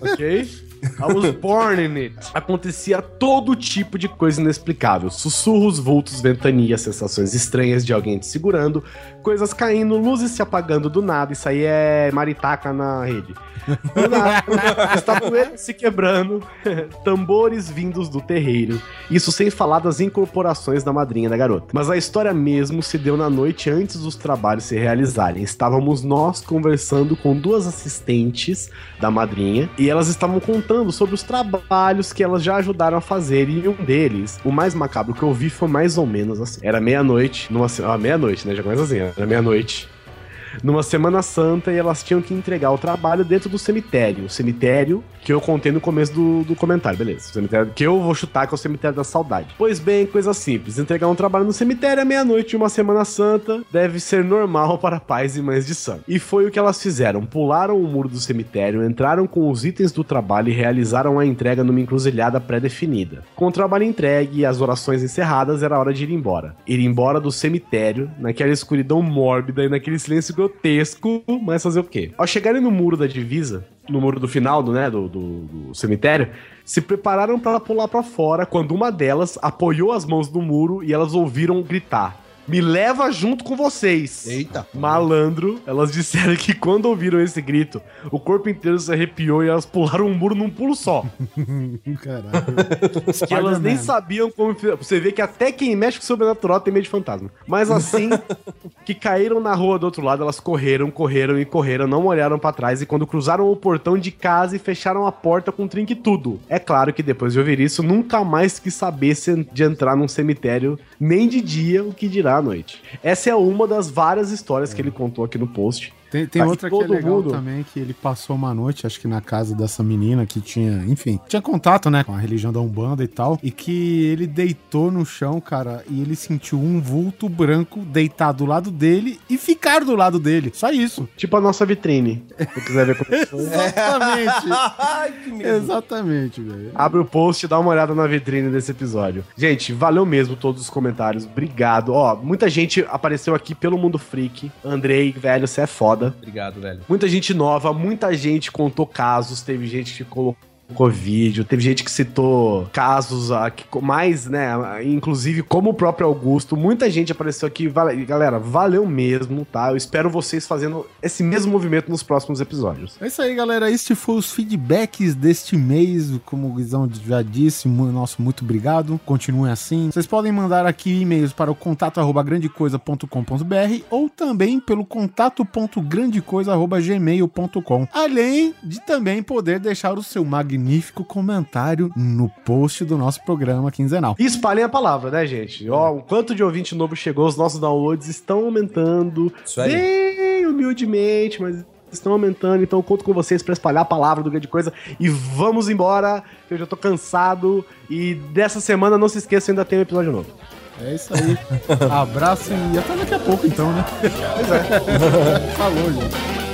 Ok? I was born in it. Acontecia todo tipo de coisa inexplicável. Sussurros, vultos, ventania, sensações estranhas de alguém te segurando, coisas caindo, luzes se apagando do nada. Isso aí é maritaca na rede. Estatuetas se quebrando, tambores vindos do terreiro. Isso sem falar das incorporações da madrinha da garota. Mas a história mesmo se deu na noite antes dos trabalhos se realizarem. Estávamos nós conversando com duas assistentes da madrinha e elas estavam contando sobre os trabalhos que elas já ajudaram a fazer. E um deles, o mais macabro que eu vi foi mais ou menos assim. Era meia-noite, numa ah, meia-noite, né? Já começa assim, era meia-noite numa Semana Santa e elas tinham que entregar o trabalho dentro do cemitério. O cemitério que eu contei no começo do, do comentário, beleza. O cemitério que eu vou chutar que é o cemitério da saudade. Pois bem, coisa simples. Entregar um trabalho no cemitério à meia-noite de uma Semana Santa deve ser normal para pais e mães de santo. E foi o que elas fizeram. Pularam o muro do cemitério, entraram com os itens do trabalho e realizaram a entrega numa encruzilhada pré-definida. Com o trabalho entregue e as orações encerradas, era hora de ir embora. Ir embora do cemitério, naquela escuridão mórbida e naquele silêncio grotesco, mas fazer o quê? Ao chegarem no muro da divisa, no muro do final do, né, do, do- do cemitério, se prepararam para pular para fora quando uma delas apoiou as mãos no muro e elas ouviram gritar: Me leva junto com vocês! Eita. Malandro, elas disseram que quando ouviram esse grito, o corpo inteiro se arrepiou e elas pularam um muro num pulo só. Caralho. que elas nem sabiam como. Você vê que até quem mexe com o sobrenatural tem medo de fantasma. Mas assim, que caíram na rua do outro lado, elas correram, correram e correram, não olharam pra trás e quando cruzaram o portão de casa e fecharam a porta com trinque tudo. É claro que depois de ouvir isso, nunca mais quis saber de entrar num cemitério, nem de dia, o que dirá à noite. Essa é uma das várias histórias que ele contou aqui no post. Tem, tem outra que é legal mundo- também, que ele passou uma noite, acho que na casa dessa menina que tinha, enfim, tinha contato, né, com a religião da Umbanda e tal, e que ele deitou no chão, cara, e ele sentiu um vulto branco deitado do lado dele e ficar do lado dele. Só isso. Tipo a nossa vitrine. Se quiser ver como Exatamente. Ai, que medo. Exatamente, velho. Abre o post e dá uma olhada na vitrine desse episódio. Gente, valeu mesmo todos os comentários. Obrigado. Ó, muita gente apareceu aqui pelo Mundo Freak. Andrei, velho, você é foda. Obrigado, velho. Muita gente nova, muita gente contou casos. Teve gente que colocou vídeo, teve gente que citou casos co- mais, né? Inclusive, como o próprio Augusto. Muita gente apareceu aqui. Vale- Galera, valeu mesmo, tá? Eu espero vocês fazendo esse mesmo movimento nos próximos episódios. É isso aí, galera. Este foi os feedbacks deste mês. Como o Guizão já disse, nosso muito obrigado. Continuem assim. Vocês podem mandar aqui e-mails para o contato arroba ou também pelo contato.grandecoisa.gmail.com. Além de também poder deixar o seu magnífico comentário no post do nosso programa quinzenal. E espalhem a palavra, né, gente? Ó, o quanto de ouvinte novo chegou, os nossos downloads estão aumentando. Isso aí. Bem humildemente, mas estão aumentando. Então eu conto com vocês pra espalhar a palavra do grande coisa. E vamos embora, que eu já tô cansado. E dessa semana, não se esqueça, ainda tem um episódio novo. É isso aí. Abraço e até daqui a pouco, então, né? Pois é. Falou, gente.